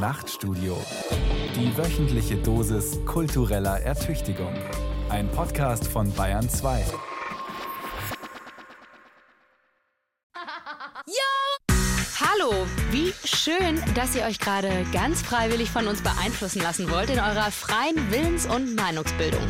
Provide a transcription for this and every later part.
Nachtstudio. Die wöchentliche Dosis kultureller Ertüchtigung. Ein Podcast von Bayern 2. Hallo, wie schön, dass ihr euch gerade ganz freiwillig von uns beeinflussen lassen wollt in eurer freien Willens- und Meinungsbildung.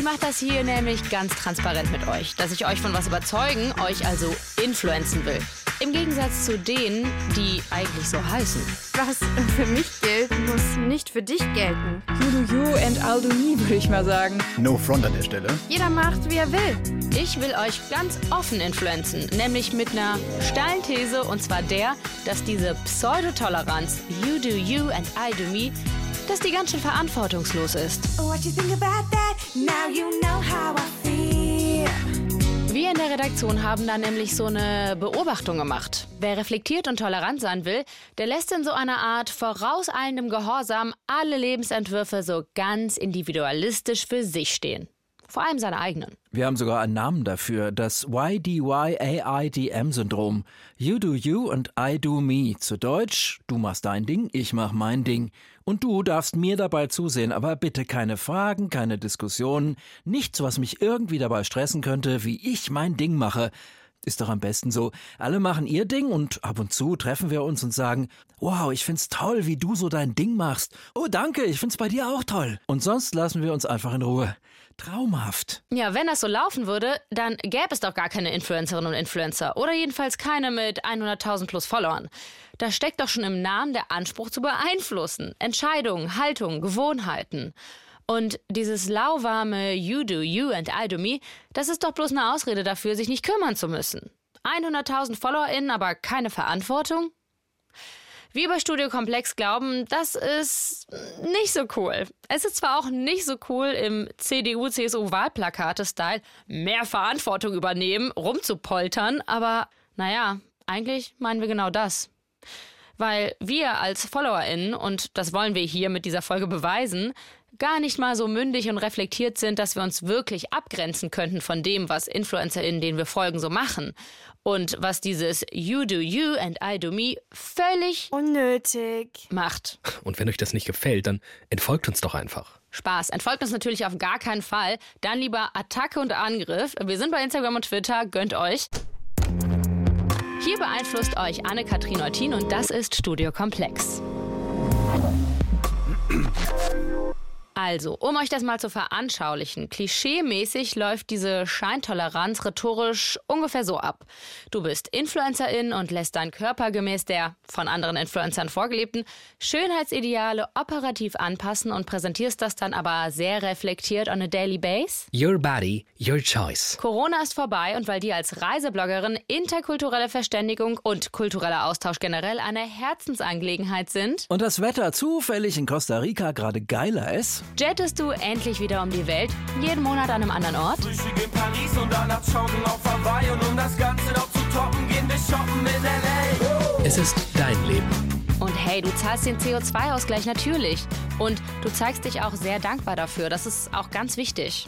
Ich mache das hier nämlich ganz transparent mit euch, dass ich euch von was überzeugen, euch also influenzen will. Im Gegensatz zu denen, die eigentlich so heißen. Was für mich gilt, muss nicht für dich gelten. You do you and I'll do me, würde ich mal sagen. No front an der Stelle. Jeder macht, wie er will. Ich will euch ganz offen influenzen, nämlich mit einer steilen These und zwar der, dass diese Pseudotoleranz You do you and I do me, dass die ganz schön verantwortungslos ist. Feel. Wir in der Redaktion haben da nämlich so eine Beobachtung gemacht. Wer reflektiert und tolerant sein will, der lässt in so einer Art vorauseilendem Gehorsam alle Lebensentwürfe so ganz individualistisch für sich stehen. Vor allem seine eigenen. Wir haben sogar einen Namen dafür, das YDY-AIDM-Syndrom. You do you and I do me. Zu Deutsch, du machst dein Ding, ich mach mein Ding. Und du darfst mir dabei zusehen, aber bitte keine Fragen, keine Diskussionen, nichts, was mich irgendwie dabei stressen könnte, wie ich mein Ding mache. Ist doch am besten so. Alle machen ihr Ding und ab und zu treffen wir uns und sagen, wow, ich find's toll, wie du so dein Ding machst. Oh, danke, ich find's bei dir auch toll. Und sonst lassen wir uns einfach in Ruhe. Traumhaft. Ja, wenn das so laufen würde, dann gäbe es doch gar keine Influencerinnen und Influencer. Oder jedenfalls keine mit 100.000 plus Followern. Da steckt doch schon im Namen der Anspruch zu beeinflussen. Entscheidungen, Haltungen, Gewohnheiten. Und dieses lauwarme You do you and I do me, das ist doch bloß eine Ausrede dafür, sich nicht kümmern zu müssen. 100.000 FollowerInnen, aber keine Verantwortung? Wir bei Studio Komplex glauben, das ist nicht so cool. Es ist zwar auch nicht so cool im CDU-CSU-Wahlplakate-Style mehr Verantwortung übernehmen, rumzupoltern, aber naja, eigentlich meinen wir genau das. Weil wir als FollowerInnen, und das wollen wir hier mit dieser Folge beweisen, gar nicht mal so mündig und reflektiert sind, dass wir uns wirklich abgrenzen könnten von dem, was InfluencerInnen, denen wir folgen, so machen. Und was dieses You do you and I do me völlig Unnötig. macht. Und wenn euch das nicht gefällt, dann entfolgt uns doch einfach. Spaß. Entfolgt uns natürlich auf gar keinen Fall. Dann lieber Attacke und Angriff. Wir sind bei Instagram und Twitter. Gönnt euch. Hier beeinflusst euch Anne-Kathrin Eutin und das ist Studio Komplex. Also, um euch das mal zu veranschaulichen, klischeemäßig läuft diese Scheintoleranz rhetorisch ungefähr so ab. Du bist Influencerin und lässt deinen Körper gemäß der von anderen Influencern vorgelebten Schönheitsideale operativ anpassen und präsentierst das dann aber sehr reflektiert on a daily base. Your body, your choice. Corona ist vorbei und weil dir als Reisebloggerin interkulturelle Verständigung und kultureller Austausch generell eine Herzensangelegenheit sind, Und das Wetter zufällig in Costa Rica gerade geiler ist? Jettest du endlich wieder um die Welt, jeden Monat an einem anderen Ort. Frühstück in Paris und danach joggen auf Hawaii Und um das Ganze noch zu toppen, gehen wir shoppen in L.A. Es ist dein Leben. Und hey, du zahlst den CO2-Ausgleich natürlich. Und du zeigst dich auch sehr dankbar dafür. Das ist auch ganz wichtig.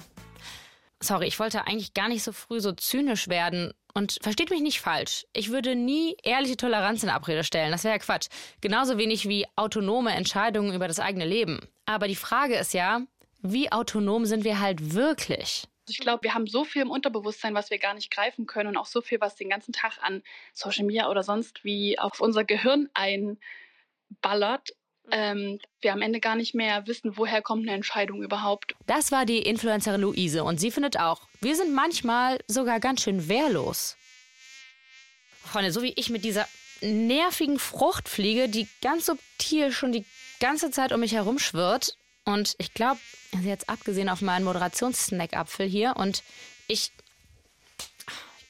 Sorry, ich wollte eigentlich gar nicht so früh so zynisch werden. Und versteht mich nicht falsch. Ich würde nie ehrliche Toleranz in Abrede stellen. Das wäre ja Quatsch. Genauso wenig wie autonome Entscheidungen über das eigene Leben. Aber die Frage ist ja, wie autonom sind wir halt wirklich? Ich glaube, wir haben so viel im Unterbewusstsein, was wir gar nicht greifen können und auch so viel, was den ganzen Tag an Social Media oder sonst wie auf unser Gehirn einballert, ähm, wir am Ende gar nicht mehr wissen, woher kommt eine Entscheidung überhaupt. Das war die Influencerin Luise und sie findet auch, wir sind manchmal sogar ganz schön wehrlos. Freunde, so wie ich mit dieser nervigen Fruchtfliege, die ganz subtil schon die ganze Zeit um mich herumschwirrt. Und ich glaube, also jetzt abgesehen auf meinen Moderationssnack-Apfel hier und ich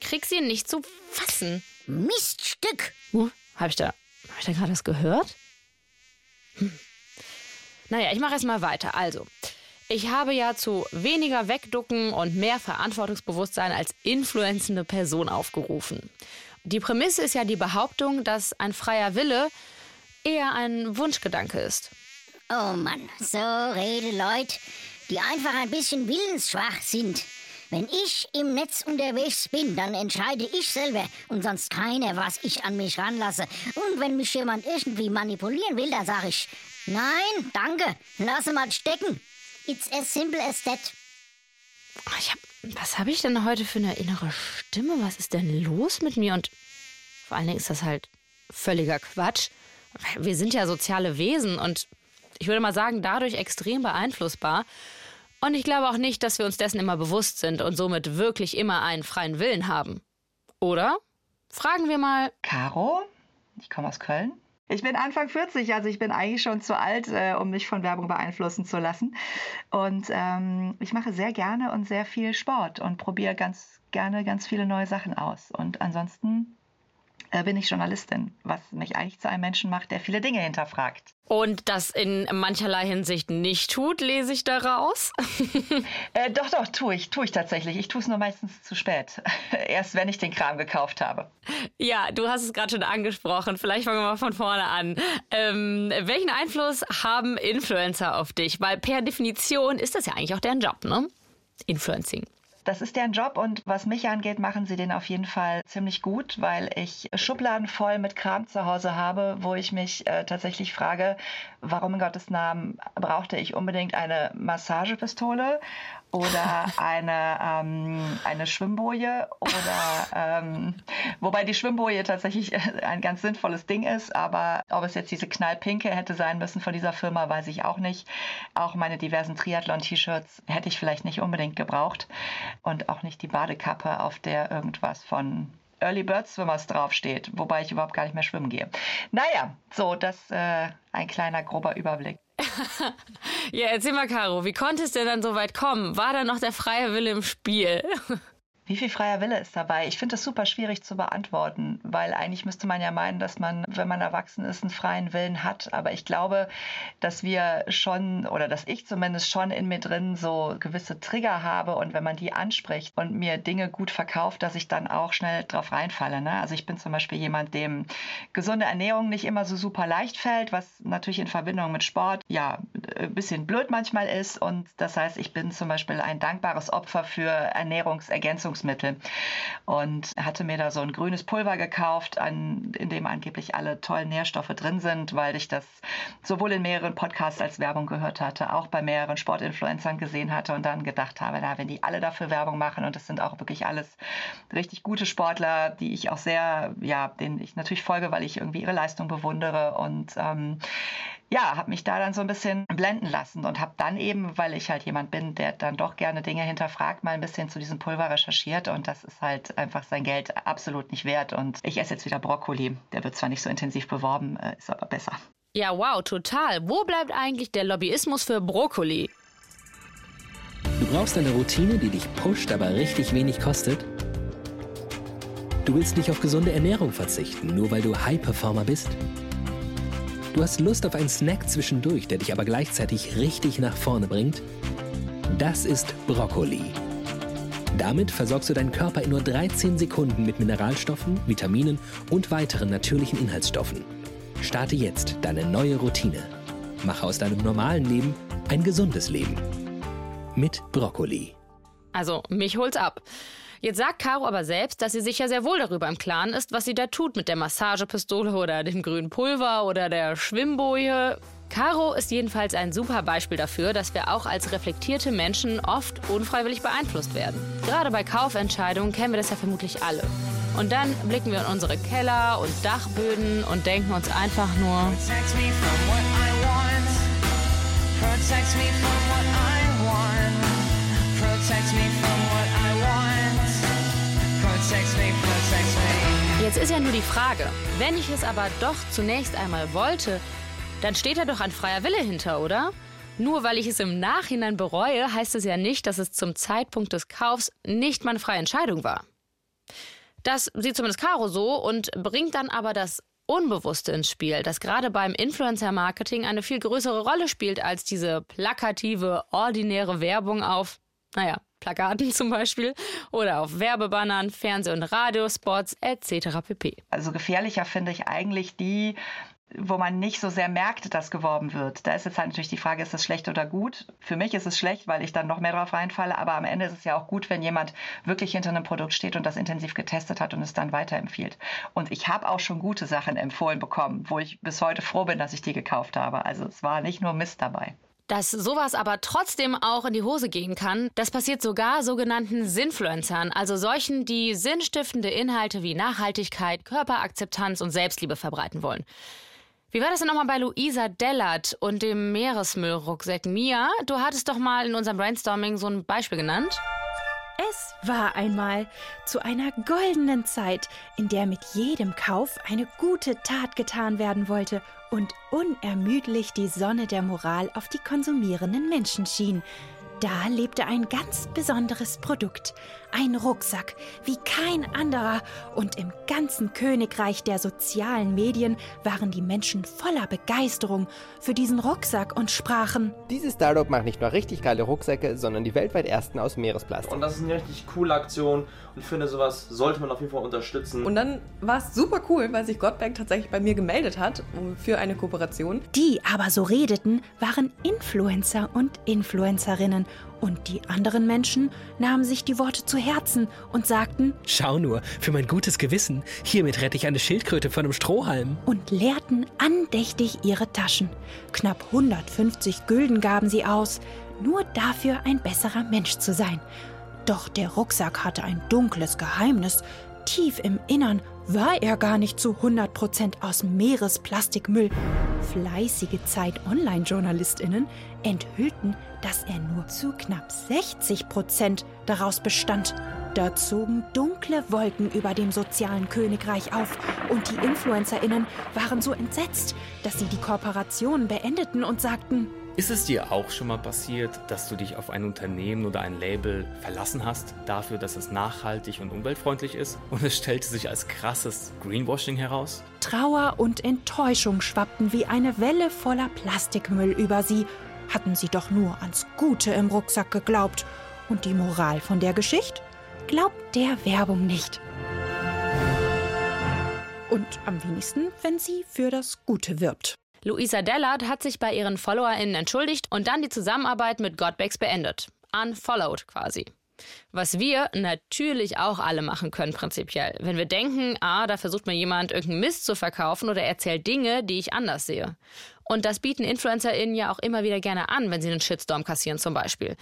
krieg sie nicht zu fassen. Miststück. Uh, hab ich da, hab ich da gerade was gehört? Hm. Naja, ich mache erst mal weiter. Also, ich habe ja zu weniger Wegducken und mehr Verantwortungsbewusstsein als influenzende Person aufgerufen. Die Prämisse ist ja die Behauptung, dass ein freier Wille eher ein Wunschgedanke ist. Oh Mann, so rede Leute, die einfach ein bisschen willensschwach sind. Wenn ich im Netz unterwegs bin, dann entscheide ich selber und sonst keiner, was ich an mich ranlasse. Und wenn mich jemand irgendwie manipulieren will, dann sage ich, nein, danke, lass mal stecken. It's as simple as that. Ich hab, was habe ich denn heute für eine innere Stimme? Was ist denn los mit mir? Und vor allen Dingen ist das halt völliger Quatsch. Wir sind ja soziale Wesen und ich würde mal sagen, dadurch extrem beeinflussbar. Und ich glaube auch nicht, dass wir uns dessen immer bewusst sind und somit wirklich immer einen freien Willen haben. Oder? Fragen wir mal. Caro, ich komme aus Köln. Ich bin Anfang 40, also ich bin eigentlich schon zu alt, äh, um mich von Werbung beeinflussen zu lassen. Und ähm, ich mache sehr gerne und sehr viel Sport und probiere ganz gerne ganz viele neue Sachen aus. Und ansonsten bin ich Journalistin, was mich eigentlich zu einem Menschen macht, der viele Dinge hinterfragt. Und das in mancherlei Hinsicht nicht tut, lese ich daraus? äh, doch, doch, tue ich, tue ich tatsächlich. Ich tue es nur meistens zu spät. Erst wenn ich den Kram gekauft habe. Ja, du hast es gerade schon angesprochen. Vielleicht fangen wir mal von vorne an. Ähm, welchen Einfluss haben Influencer auf dich? Weil per Definition ist das ja eigentlich auch deren Job, ne? Influencing. Das ist deren Job und was mich angeht, machen sie den auf jeden Fall ziemlich gut, weil ich Schubladen voll mit Kram zu Hause habe, wo ich mich äh, tatsächlich frage, warum in Gottes Namen brauchte ich unbedingt eine Massagepistole oder eine, ähm, eine Schwimmboje oder ähm, wobei die Schwimmboje tatsächlich ein ganz sinnvolles Ding ist, aber ob es jetzt diese knallpinke hätte sein müssen von dieser Firma, weiß ich auch nicht. Auch meine diversen Triathlon-T-Shirts hätte ich vielleicht nicht unbedingt gebraucht und auch nicht die Badekappe, auf der irgendwas von Early Bird Swimmers draufsteht, wobei ich überhaupt gar nicht mehr schwimmen gehe. Naja, so, das äh, ein kleiner grober Überblick. ja, erzähl mal, Caro, wie konnte es denn dann so weit kommen? War da noch der freie Wille im Spiel? Wie viel freier Wille ist dabei? Ich finde das super schwierig zu beantworten, weil eigentlich müsste man ja meinen, dass man, wenn man erwachsen ist, einen freien Willen hat. Aber ich glaube, dass wir schon, oder dass ich zumindest schon in mir drin so gewisse Trigger habe und wenn man die anspricht und mir Dinge gut verkauft, dass ich dann auch schnell drauf reinfalle. Ne? Also ich bin zum Beispiel jemand, dem gesunde Ernährung nicht immer so super leicht fällt, was natürlich in Verbindung mit Sport ja ein bisschen blöd manchmal ist. Und das heißt, ich bin zum Beispiel ein dankbares Opfer für Ernährungsergänzung Nahrungsergänzungsmittel und hatte mir da so ein grünes Pulver gekauft, an, in dem angeblich alle tollen Nährstoffe drin sind, weil ich das sowohl in mehreren Podcasts als Werbung gehört hatte, auch bei mehreren Sportinfluencern gesehen hatte und dann gedacht habe, na, wenn die alle dafür Werbung machen und das sind auch wirklich alles richtig gute Sportler, die ich auch sehr, ja, denen ich natürlich folge, weil ich irgendwie ihre Leistung bewundere und ähm, ja, habe mich da dann so ein bisschen blenden lassen und habe dann eben, weil ich halt jemand bin, der dann doch gerne Dinge hinterfragt, mal ein bisschen zu diesem Pulver recherchiert und das ist halt einfach sein Geld absolut nicht wert und ich esse jetzt wieder Brokkoli. Der wird zwar nicht so intensiv beworben, äh, ist aber besser. Ja, wow, total. Wo bleibt eigentlich der Lobbyismus für Brokkoli? Du brauchst eine Routine, die dich pusht, aber richtig wenig kostet. Du willst nicht auf gesunde Ernährung verzichten, nur weil du High-Performer bist. Du hast Lust auf einen Snack zwischendurch, der dich aber gleichzeitig richtig nach vorne bringt? Das ist Brokkoli. Damit versorgst du deinen Körper in nur 13 Sekunden mit Mineralstoffen, Vitaminen und weiteren natürlichen Inhaltsstoffen. Starte jetzt deine neue Routine. Mache aus deinem normalen Leben ein gesundes Leben. Mit Brokkoli. Also, mich holt's ab. Jetzt sagt Caro aber selbst, dass sie sich ja sehr wohl darüber im Klaren ist, was sie da tut mit der Massagepistole oder dem grünen Pulver oder der Schwimmboje. Caro ist jedenfalls ein super Beispiel dafür, dass wir auch als reflektierte Menschen oft unfreiwillig beeinflusst werden. Gerade bei Kaufentscheidungen kennen wir das ja vermutlich alle. Und dann blicken wir in unsere Keller und Dachböden und denken uns einfach nur. Protect me from what I want. Protect me from what I Jetzt ist ja nur die Frage, wenn ich es aber doch zunächst einmal wollte, dann steht da doch ein freier Wille hinter, oder? Nur weil ich es im Nachhinein bereue, heißt es ja nicht, dass es zum Zeitpunkt des Kaufs nicht meine freie Entscheidung war. Das sieht zumindest Caro so und bringt dann aber das Unbewusste ins Spiel, das gerade beim Influencer-Marketing eine viel größere Rolle spielt als diese plakative, ordinäre Werbung auf, naja, Plakaten zum Beispiel oder auf Werbebannern, Fernseh- und Radiospots etc. pp. Also gefährlicher finde ich eigentlich die wo man nicht so sehr merkt, dass geworben wird. Da ist jetzt halt natürlich die Frage, ist das schlecht oder gut? Für mich ist es schlecht, weil ich dann noch mehr drauf reinfalle, aber am Ende ist es ja auch gut, wenn jemand wirklich hinter einem Produkt steht und das intensiv getestet hat und es dann weiterempfiehlt. Und ich habe auch schon gute Sachen empfohlen bekommen, wo ich bis heute froh bin, dass ich die gekauft habe. Also es war nicht nur Mist dabei. Dass sowas aber trotzdem auch in die Hose gehen kann, das passiert sogar sogenannten Sinfluencern, also solchen, die sinnstiftende Inhalte wie Nachhaltigkeit, Körperakzeptanz und Selbstliebe verbreiten wollen. Wie war das denn nochmal bei Luisa Dellert und dem Meeresmüllrucksack? Mia, du hattest doch mal in unserem Brainstorming so ein Beispiel genannt. Es war einmal zu einer goldenen Zeit, in der mit jedem Kauf eine gute Tat getan werden wollte und unermüdlich die Sonne der Moral auf die konsumierenden Menschen schien. Da lebte ein ganz besonderes Produkt, ein Rucksack wie kein anderer, und im ganzen Königreich der sozialen Medien waren die Menschen voller Begeisterung für diesen Rucksack und sprachen Dieses Startup macht nicht nur richtig geile Rucksäcke, sondern die weltweit ersten aus Meeresplastik. Und das ist eine richtig coole Aktion und ich finde, sowas sollte man auf jeden Fall unterstützen. Und dann war es super cool, weil sich Gottberg tatsächlich bei mir gemeldet hat für eine Kooperation. Die aber so redeten, waren Influencer und Influencerinnen und die anderen Menschen nahmen sich die Worte zu Herzen und sagten: Schau nur, für mein gutes Gewissen, hiermit rette ich eine Schildkröte von einem Strohhalm. Und leerten andächtig ihre Taschen. Knapp 150 Gülden gaben sie aus, nur dafür ein besserer Mensch zu sein. Doch der Rucksack hatte ein dunkles Geheimnis. Tief im Innern war er gar nicht zu 100% aus Meeresplastikmüll. Fleißige Zeit-Online-JournalistInnen enthüllten, dass er nur zu knapp 60% daraus bestand. Da zogen dunkle Wolken über dem sozialen Königreich auf und die InfluencerInnen waren so entsetzt, dass sie die Kooperation beendeten und sagten, ist es dir auch schon mal passiert, dass du dich auf ein Unternehmen oder ein Label verlassen hast, dafür, dass es nachhaltig und umweltfreundlich ist und es stellte sich als krasses Greenwashing heraus? Trauer und Enttäuschung schwappten wie eine Welle voller Plastikmüll über sie. Hatten sie doch nur ans Gute im Rucksack geglaubt. Und die Moral von der Geschichte? Glaubt der Werbung nicht. Und am wenigsten, wenn sie für das Gute wirbt. Luisa Dellert hat sich bei ihren FollowerInnen entschuldigt und dann die Zusammenarbeit mit Godbacks beendet. Unfollowed quasi. Was wir natürlich auch alle machen können, prinzipiell. Wenn wir denken, ah, da versucht mir jemand irgendeinen Mist zu verkaufen oder erzählt Dinge, die ich anders sehe. Und das bieten InfluencerInnen ja auch immer wieder gerne an, wenn sie einen Shitstorm kassieren zum Beispiel.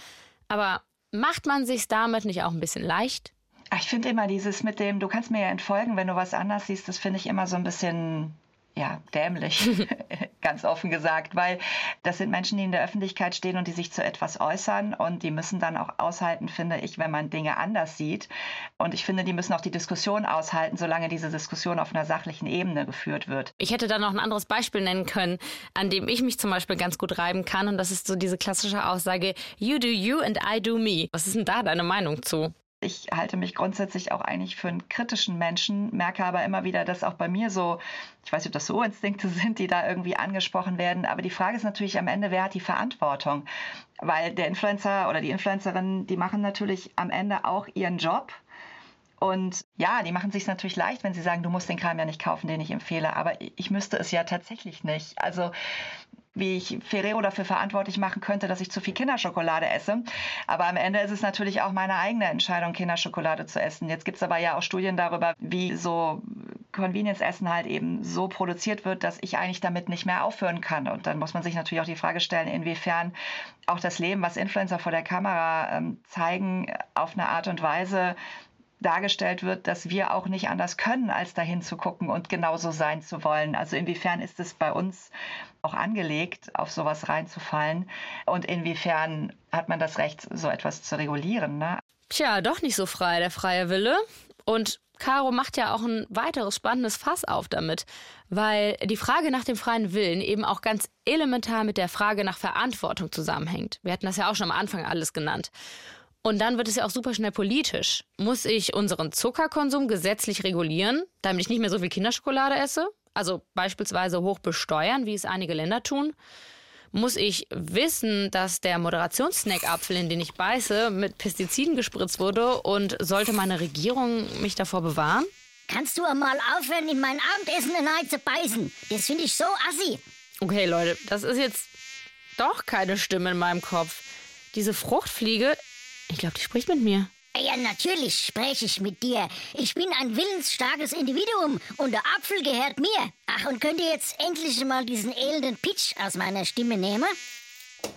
Aber macht man sich's damit nicht auch ein bisschen leicht? Ich finde immer dieses mit dem, du kannst mir ja entfolgen, wenn du was anders siehst, das finde ich immer so ein bisschen ja, dämlich, ganz offen gesagt, weil das sind Menschen, die in der Öffentlichkeit stehen und die sich zu etwas äußern und die müssen dann auch aushalten, finde ich, wenn man Dinge anders sieht. Und ich finde, die müssen auch die Diskussion aushalten, solange diese Diskussion auf einer sachlichen Ebene geführt wird. Ich hätte da noch ein anderes Beispiel nennen können, an dem ich mich zum Beispiel ganz gut reiben kann und das ist so diese klassische Aussage, you do you and I do me. Was ist denn da deine Meinung zu? Ich halte mich grundsätzlich auch eigentlich für einen kritischen Menschen, merke aber immer wieder, dass auch bei mir so, ich weiß nicht, ob das so Instinkte sind, die da irgendwie angesprochen werden. Aber die Frage ist natürlich am Ende, wer hat die Verantwortung? Weil der Influencer oder die Influencerin, die machen natürlich am Ende auch ihren Job. Und ja, die machen sich natürlich leicht, wenn sie sagen, du musst den Kram ja nicht kaufen, den ich empfehle. Aber ich müsste es ja tatsächlich nicht. Also wie ich Ferrero dafür verantwortlich machen könnte, dass ich zu viel Kinderschokolade esse. Aber am Ende ist es natürlich auch meine eigene Entscheidung, Kinderschokolade zu essen. Jetzt gibt es aber ja auch Studien darüber, wie so Convenience-Essen halt eben so produziert wird, dass ich eigentlich damit nicht mehr aufhören kann. Und dann muss man sich natürlich auch die Frage stellen, inwiefern auch das Leben, was Influencer vor der Kamera ähm, zeigen, auf eine Art und Weise dargestellt wird, dass wir auch nicht anders können, als dahin zu gucken und genauso sein zu wollen. Also inwiefern ist es bei uns auch angelegt, auf sowas reinzufallen und inwiefern hat man das Recht, so etwas zu regulieren? Ne? Tja, doch nicht so frei, der freie Wille. Und Caro macht ja auch ein weiteres spannendes Fass auf damit, weil die Frage nach dem freien Willen eben auch ganz elementar mit der Frage nach Verantwortung zusammenhängt. Wir hatten das ja auch schon am Anfang alles genannt. Und dann wird es ja auch super schnell politisch. Muss ich unseren Zuckerkonsum gesetzlich regulieren, damit ich nicht mehr so viel Kinderschokolade esse? Also beispielsweise hoch besteuern, wie es einige Länder tun? Muss ich wissen, dass der Moderationssnackapfel, in den ich beiße, mit Pestiziden gespritzt wurde und sollte meine Regierung mich davor bewahren? Kannst du mal aufhören, in mein Abendessen hinein zu beißen? Das finde ich so assi. Okay, Leute, das ist jetzt doch keine Stimme in meinem Kopf. Diese Fruchtfliege, ich glaube, die spricht mit mir. Ja, natürlich spreche ich mit dir. Ich bin ein willensstarkes Individuum und der Apfel gehört mir. Ach, und könnt ihr jetzt endlich mal diesen elenden Pitch aus meiner Stimme nehmen?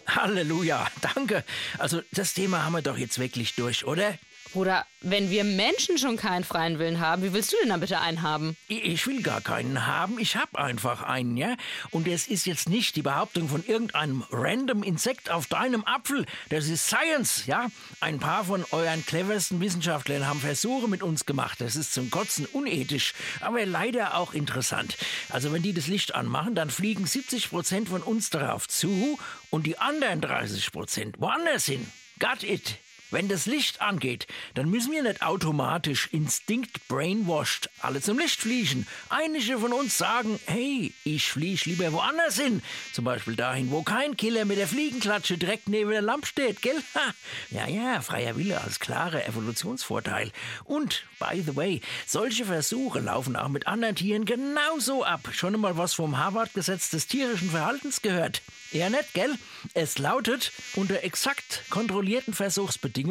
Halleluja, danke. Also das Thema haben wir doch jetzt wirklich durch, oder? Bruder, wenn wir Menschen schon keinen freien Willen haben, wie willst du denn dann bitte einen haben? Ich will gar keinen haben, ich hab einfach einen, ja? Und es ist jetzt nicht die Behauptung von irgendeinem random Insekt auf deinem Apfel. Das ist Science, ja? Ein paar von euren cleversten Wissenschaftlern haben Versuche mit uns gemacht. Das ist zum Kotzen unethisch, aber leider auch interessant. Also wenn die das Licht anmachen, dann fliegen 70 Prozent von uns darauf zu und die anderen 30 Prozent woanders hin. Got it. Wenn das Licht angeht, dann müssen wir nicht automatisch instinkt brainwashed alle zum Licht fliegen. Einige von uns sagen, hey, ich fliege lieber woanders hin. Zum Beispiel dahin, wo kein Killer mit der Fliegenklatsche direkt neben der Lampe steht, gell? Ha. Ja, ja, freier Wille als klarer Evolutionsvorteil. Und, by the way, solche Versuche laufen auch mit anderen Tieren genauso ab. Schon einmal was vom Harvard-Gesetz des tierischen Verhaltens gehört. Eher nett, gell? Es lautet, unter exakt kontrollierten Versuchsbedingungen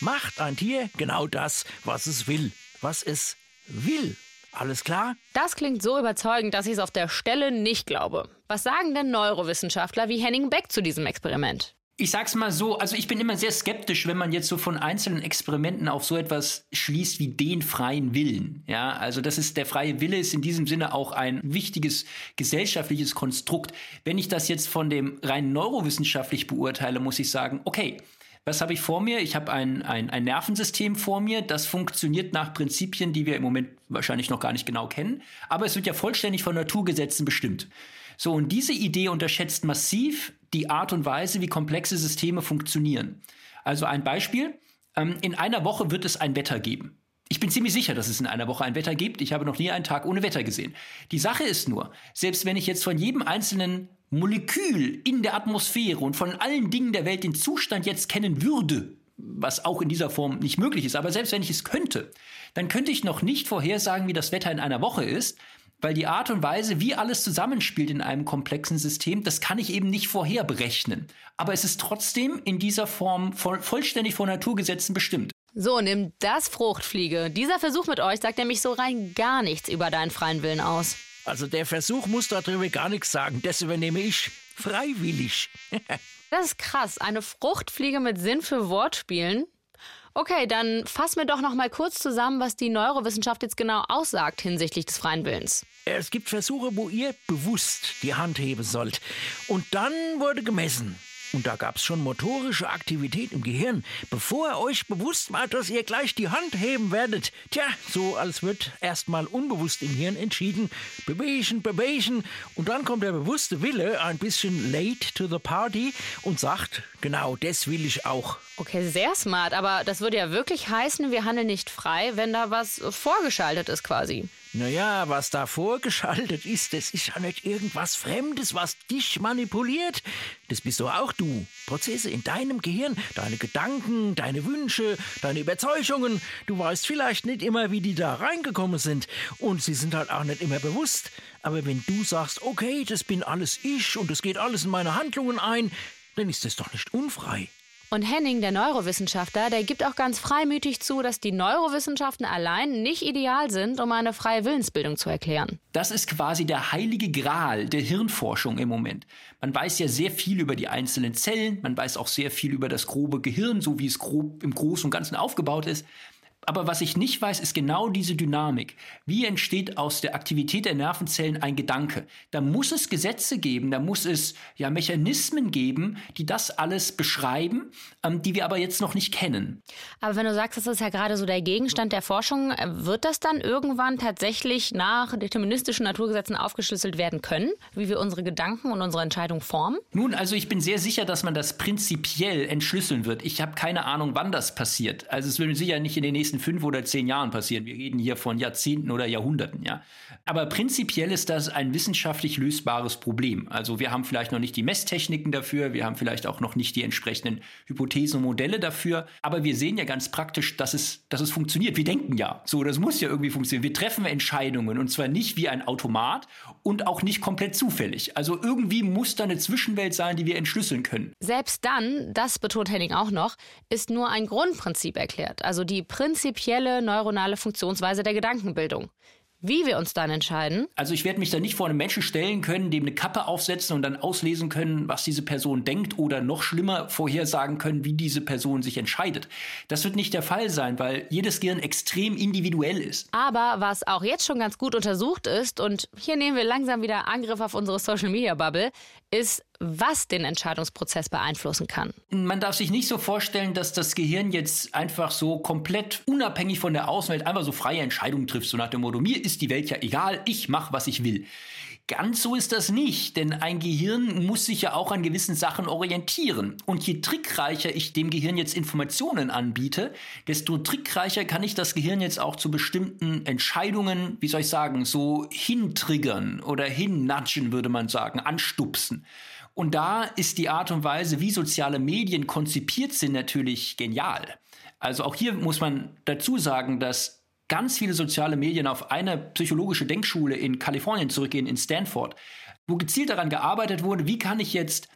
macht ein Tier genau das, was es will. Was es will. Alles klar? Das klingt so überzeugend, dass ich es auf der Stelle nicht glaube. Was sagen denn Neurowissenschaftler wie Henning Beck zu diesem Experiment? Ich sag's mal so, also ich bin immer sehr skeptisch, wenn man jetzt so von einzelnen Experimenten auf so etwas schließt wie den freien Willen. Ja, also das ist der freie Wille ist in diesem Sinne auch ein wichtiges gesellschaftliches Konstrukt. Wenn ich das jetzt von dem rein neurowissenschaftlich beurteile, muss ich sagen, okay, was habe ich vor mir? Ich habe ein, ein, ein Nervensystem vor mir, das funktioniert nach Prinzipien, die wir im Moment wahrscheinlich noch gar nicht genau kennen, aber es wird ja vollständig von Naturgesetzen bestimmt. So, und diese Idee unterschätzt massiv die Art und Weise, wie komplexe Systeme funktionieren. Also ein Beispiel, ähm, in einer Woche wird es ein Wetter geben. Ich bin ziemlich sicher, dass es in einer Woche ein Wetter gibt. Ich habe noch nie einen Tag ohne Wetter gesehen. Die Sache ist nur, selbst wenn ich jetzt von jedem einzelnen Molekül in der Atmosphäre und von allen Dingen der Welt den Zustand jetzt kennen würde, was auch in dieser Form nicht möglich ist, aber selbst wenn ich es könnte, dann könnte ich noch nicht vorhersagen, wie das Wetter in einer Woche ist, weil die Art und Weise, wie alles zusammenspielt in einem komplexen System, das kann ich eben nicht vorher berechnen. Aber es ist trotzdem in dieser Form voll, vollständig von Naturgesetzen bestimmt. So, nimm das Fruchtfliege. Dieser Versuch mit euch sagt nämlich so rein gar nichts über deinen freien Willen aus. Also der Versuch muss darüber gar nichts sagen. Das übernehme ich freiwillig. das ist krass. Eine Fruchtfliege mit Sinn für Wortspielen. Okay, dann fass mir doch noch mal kurz zusammen, was die Neurowissenschaft jetzt genau aussagt hinsichtlich des freien Willens. Es gibt Versuche, wo ihr bewusst die Hand heben sollt. Und dann wurde gemessen. Und da gab's schon motorische Aktivität im Gehirn, bevor ihr euch bewusst war, dass ihr gleich die Hand heben werdet. Tja, so als wird erstmal unbewusst im Hirn entschieden, bewegen, bewegen. Und dann kommt der bewusste Wille ein bisschen late to the party und sagt, genau das will ich auch. Okay, sehr smart, aber das würde ja wirklich heißen, wir handeln nicht frei, wenn da was vorgeschaltet ist quasi. Naja, was da vorgeschaltet ist, das ist ja nicht irgendwas Fremdes, was dich manipuliert. Das bist doch auch du. Prozesse in deinem Gehirn, deine Gedanken, deine Wünsche, deine Überzeugungen. Du weißt vielleicht nicht immer, wie die da reingekommen sind. Und sie sind halt auch nicht immer bewusst. Aber wenn du sagst, okay, das bin alles ich und es geht alles in meine Handlungen ein, dann ist das doch nicht unfrei. Und Henning, der Neurowissenschaftler, der gibt auch ganz freimütig zu, dass die Neurowissenschaften allein nicht ideal sind, um eine freie Willensbildung zu erklären. Das ist quasi der heilige Gral der Hirnforschung im Moment. Man weiß ja sehr viel über die einzelnen Zellen, man weiß auch sehr viel über das grobe Gehirn, so wie es grob im Großen und Ganzen aufgebaut ist. Aber was ich nicht weiß, ist genau diese Dynamik. Wie entsteht aus der Aktivität der Nervenzellen ein Gedanke? Da muss es Gesetze geben, da muss es ja Mechanismen geben, die das alles beschreiben, ähm, die wir aber jetzt noch nicht kennen. Aber wenn du sagst, das ist ja gerade so der Gegenstand der Forschung, wird das dann irgendwann tatsächlich nach deterministischen Naturgesetzen aufgeschlüsselt werden können, wie wir unsere Gedanken und unsere Entscheidungen formen? Nun, also ich bin sehr sicher, dass man das prinzipiell entschlüsseln wird. Ich habe keine Ahnung, wann das passiert. Also es wird sicher nicht in den nächsten nächsten fünf oder zehn Jahren passieren. Wir reden hier von Jahrzehnten oder Jahrhunderten, ja. Aber prinzipiell ist das ein wissenschaftlich lösbares Problem. Also wir haben vielleicht noch nicht die Messtechniken dafür, wir haben vielleicht auch noch nicht die entsprechenden Hypothesen und Modelle dafür, aber wir sehen ja ganz praktisch, dass es, dass es funktioniert. Wir denken ja, so, das muss ja irgendwie funktionieren. Wir treffen Entscheidungen und zwar nicht wie ein Automat und auch nicht komplett zufällig. Also irgendwie muss da eine Zwischenwelt sein, die wir entschlüsseln können. Selbst dann, das betont Henning auch noch, ist nur ein Grundprinzip erklärt, also die prinzipielle neuronale Funktionsweise der Gedankenbildung. Wie wir uns dann entscheiden? Also ich werde mich da nicht vor einem Menschen stellen können, dem eine Kappe aufsetzen und dann auslesen können, was diese Person denkt oder noch schlimmer vorhersagen können, wie diese Person sich entscheidet. Das wird nicht der Fall sein, weil jedes Gehirn extrem individuell ist. Aber was auch jetzt schon ganz gut untersucht ist, und hier nehmen wir langsam wieder Angriff auf unsere Social-Media-Bubble, ist, was den Entscheidungsprozess beeinflussen kann. Man darf sich nicht so vorstellen, dass das Gehirn jetzt einfach so komplett unabhängig von der Außenwelt einfach so freie Entscheidungen trifft, so nach dem Motto, mir ist die Welt ja egal, ich mache, was ich will. Ganz so ist das nicht, denn ein Gehirn muss sich ja auch an gewissen Sachen orientieren. Und je trickreicher ich dem Gehirn jetzt Informationen anbiete, desto trickreicher kann ich das Gehirn jetzt auch zu bestimmten Entscheidungen, wie soll ich sagen, so hintriggern oder hinnudgen, würde man sagen, anstupsen. Und da ist die Art und Weise, wie soziale Medien konzipiert sind, natürlich genial. Also auch hier muss man dazu sagen, dass ganz viele soziale Medien auf eine psychologische Denkschule in Kalifornien zurückgehen, in Stanford, wo gezielt daran gearbeitet wurde, wie kann ich jetzt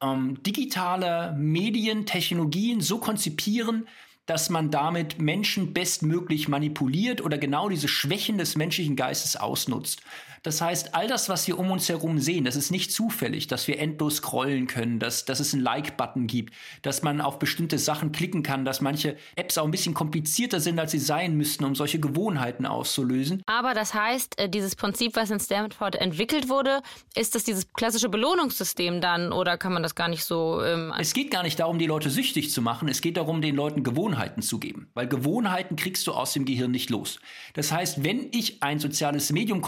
ähm, digitale Medien, Technologien so konzipieren, dass man damit Menschen bestmöglich manipuliert oder genau diese Schwächen des menschlichen Geistes ausnutzt. Das heißt, all das, was wir um uns herum sehen, das ist nicht zufällig, dass wir endlos scrollen können, dass, dass es einen Like-Button gibt, dass man auf bestimmte Sachen klicken kann, dass manche Apps auch ein bisschen komplizierter sind, als sie sein müssten, um solche Gewohnheiten auszulösen. Aber das heißt, äh, dieses Prinzip, was in Stanford entwickelt wurde, ist das dieses klassische Belohnungssystem dann oder kann man das gar nicht so. Ähm es geht gar nicht darum, die Leute süchtig zu machen, es geht darum, den Leuten Gewohnheiten zu geben, weil Gewohnheiten kriegst du aus dem Gehirn nicht los. Das heißt, wenn ich ein soziales Medium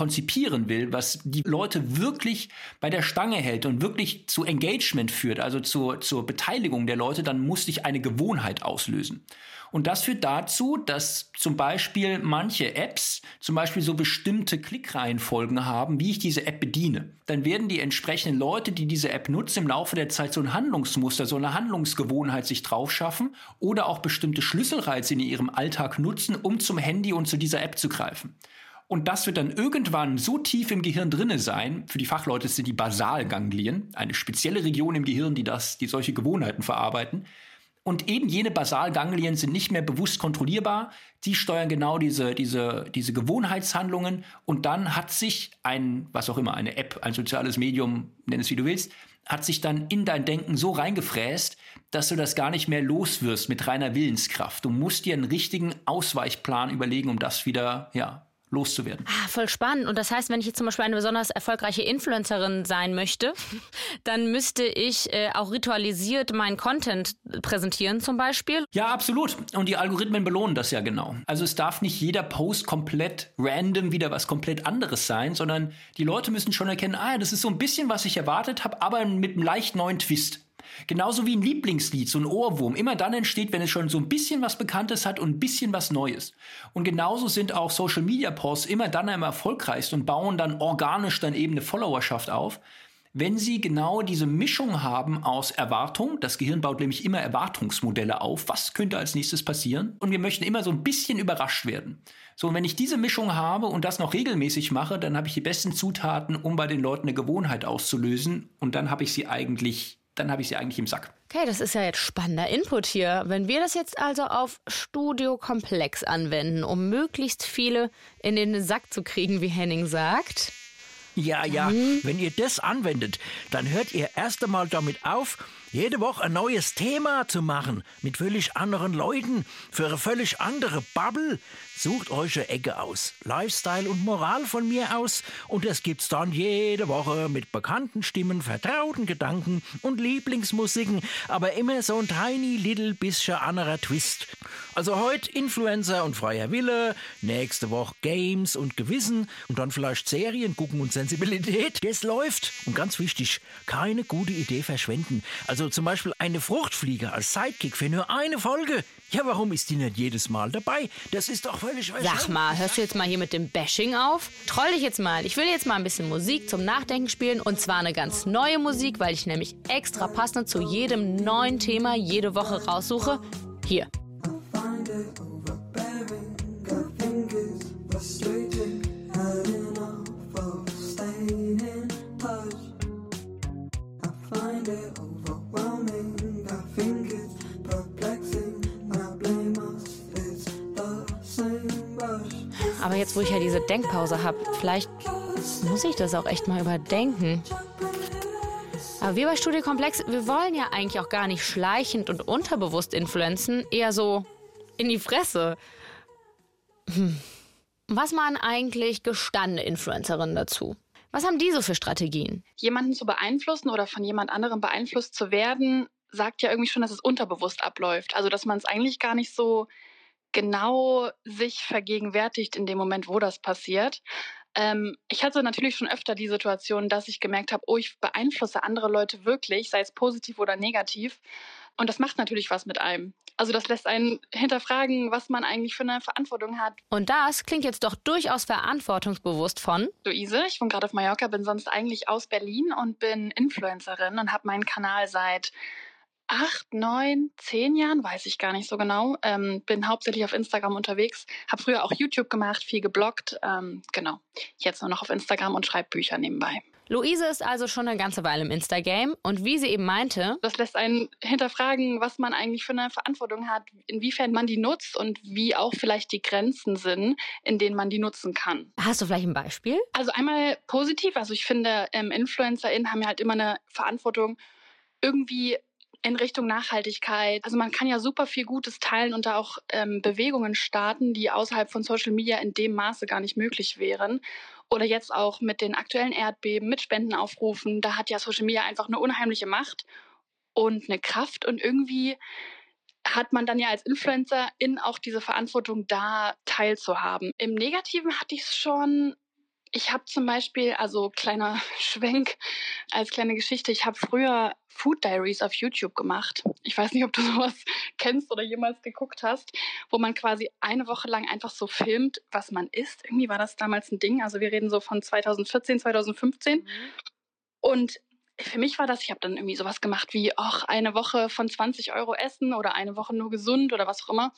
konzipieren will, was die Leute wirklich bei der Stange hält und wirklich zu Engagement führt, also zur, zur Beteiligung der Leute, dann muss ich eine Gewohnheit auslösen. Und das führt dazu, dass zum Beispiel manche Apps zum Beispiel so bestimmte Klickreihenfolgen haben, wie ich diese App bediene. Dann werden die entsprechenden Leute, die diese App nutzen, im Laufe der Zeit so ein Handlungsmuster, so eine Handlungsgewohnheit sich drauf schaffen oder auch bestimmte Schlüsselreize in ihrem Alltag nutzen, um zum Handy und zu dieser App zu greifen. Und das wird dann irgendwann so tief im Gehirn drinne sein, für die Fachleute sind die Basalganglien, eine spezielle Region im Gehirn, die das, die solche Gewohnheiten verarbeiten. Und eben jene Basalganglien sind nicht mehr bewusst kontrollierbar. Die steuern genau diese, diese, diese Gewohnheitshandlungen. Und dann hat sich ein, was auch immer, eine App, ein soziales Medium, nenn es wie du willst, hat sich dann in dein Denken so reingefräst, dass du das gar nicht mehr los wirst mit reiner Willenskraft. Du musst dir einen richtigen Ausweichplan überlegen, um das wieder, ja, loszuwerden. Ah, voll spannend. Und das heißt, wenn ich jetzt zum Beispiel eine besonders erfolgreiche Influencerin sein möchte, dann müsste ich äh, auch ritualisiert meinen Content präsentieren zum Beispiel. Ja, absolut. Und die Algorithmen belohnen das ja genau. Also es darf nicht jeder Post komplett random wieder was komplett anderes sein, sondern die Leute müssen schon erkennen, ah, das ist so ein bisschen, was ich erwartet habe, aber mit einem leicht neuen Twist. Genauso wie ein Lieblingslied, so ein Ohrwurm, immer dann entsteht, wenn es schon so ein bisschen was Bekanntes hat und ein bisschen was Neues. Und genauso sind auch Social Media Posts immer dann am erfolgreichsten und bauen dann organisch dann eben eine Followerschaft auf, wenn sie genau diese Mischung haben aus Erwartung, das Gehirn baut nämlich immer Erwartungsmodelle auf, was könnte als nächstes passieren, und wir möchten immer so ein bisschen überrascht werden. So, und wenn ich diese Mischung habe und das noch regelmäßig mache, dann habe ich die besten Zutaten, um bei den Leuten eine Gewohnheit auszulösen, und dann habe ich sie eigentlich dann habe ich sie eigentlich im Sack. Okay, das ist ja jetzt spannender Input hier. Wenn wir das jetzt also auf Studio Komplex anwenden, um möglichst viele in den Sack zu kriegen, wie Henning sagt. Ja, ja, Mhm. wenn ihr das anwendet, dann hört ihr erst einmal damit auf, jede Woche ein neues Thema zu machen, mit völlig anderen Leuten, für eine völlig andere Bubble. Sucht euch eine Ecke aus. Lifestyle und Moral von mir aus. Und das gibt's dann jede Woche mit bekannten Stimmen, vertrauten Gedanken und Lieblingsmusiken, aber immer so ein tiny little bisschen anderer Twist. Also heute Influencer und freier Wille, nächste Woche Games und Gewissen und dann vielleicht Serien gucken und Sensibilität. Das läuft. Und ganz wichtig, keine gute Idee verschwenden. Also zum Beispiel eine Fruchtfliege als Sidekick für nur eine Folge. Ja, warum ist die nicht jedes Mal dabei? Das ist doch völlig Sag mal, hörst du jetzt mal hier mit dem Bashing auf? Troll dich jetzt mal. Ich will jetzt mal ein bisschen Musik zum Nachdenken spielen und zwar eine ganz neue Musik, weil ich nämlich extra passend zu jedem neuen Thema jede Woche raussuche. Hier. Aber jetzt, wo ich ja diese Denkpause habe, vielleicht muss ich das auch echt mal überdenken. Aber wir bei Studio Komplex, wir wollen ja eigentlich auch gar nicht schleichend und unterbewusst influenzen, eher so in die Fresse. Hm. Was machen eigentlich gestandene Influencerinnen dazu? Was haben die so für Strategien? Jemanden zu beeinflussen oder von jemand anderem beeinflusst zu werden, sagt ja irgendwie schon, dass es unterbewusst abläuft. Also, dass man es eigentlich gar nicht so genau sich vergegenwärtigt in dem Moment, wo das passiert. Ähm, ich hatte natürlich schon öfter die Situation, dass ich gemerkt habe, oh, ich beeinflusse andere Leute wirklich, sei es positiv oder negativ. Und das macht natürlich was mit einem. Also das lässt einen hinterfragen, was man eigentlich für eine Verantwortung hat. Und das klingt jetzt doch durchaus verantwortungsbewusst von Luise. Ich wohne gerade auf Mallorca, bin sonst eigentlich aus Berlin und bin Influencerin und habe meinen Kanal seit acht, neun, zehn Jahren, weiß ich gar nicht so genau. Ähm, bin hauptsächlich auf Instagram unterwegs, habe früher auch YouTube gemacht, viel gebloggt. Ähm, genau, jetzt nur noch auf Instagram und schreibe Bücher nebenbei. Luise ist also schon eine ganze Weile im Instagame und wie sie eben meinte, das lässt einen hinterfragen, was man eigentlich für eine Verantwortung hat, inwiefern man die nutzt und wie auch vielleicht die Grenzen sind, in denen man die nutzen kann. Hast du vielleicht ein Beispiel? Also einmal positiv, also ich finde, ähm, InfluencerInnen haben ja halt immer eine Verantwortung, irgendwie in Richtung Nachhaltigkeit. Also man kann ja super viel Gutes teilen und da auch ähm, Bewegungen starten, die außerhalb von Social Media in dem Maße gar nicht möglich wären. Oder jetzt auch mit den aktuellen Erdbeben, mit Spendenaufrufen. Da hat ja Social Media einfach eine unheimliche Macht und eine Kraft und irgendwie hat man dann ja als Influencer in auch diese Verantwortung da teilzuhaben. Im Negativen hatte ich es schon ich habe zum Beispiel, also kleiner Schwenk als kleine Geschichte, ich habe früher Food Diaries auf YouTube gemacht. Ich weiß nicht, ob du sowas kennst oder jemals geguckt hast, wo man quasi eine Woche lang einfach so filmt, was man isst. Irgendwie war das damals ein Ding. Also wir reden so von 2014, 2015. Mhm. Und für mich war das, ich habe dann irgendwie sowas gemacht wie, ach, eine Woche von 20 Euro essen oder eine Woche nur gesund oder was auch immer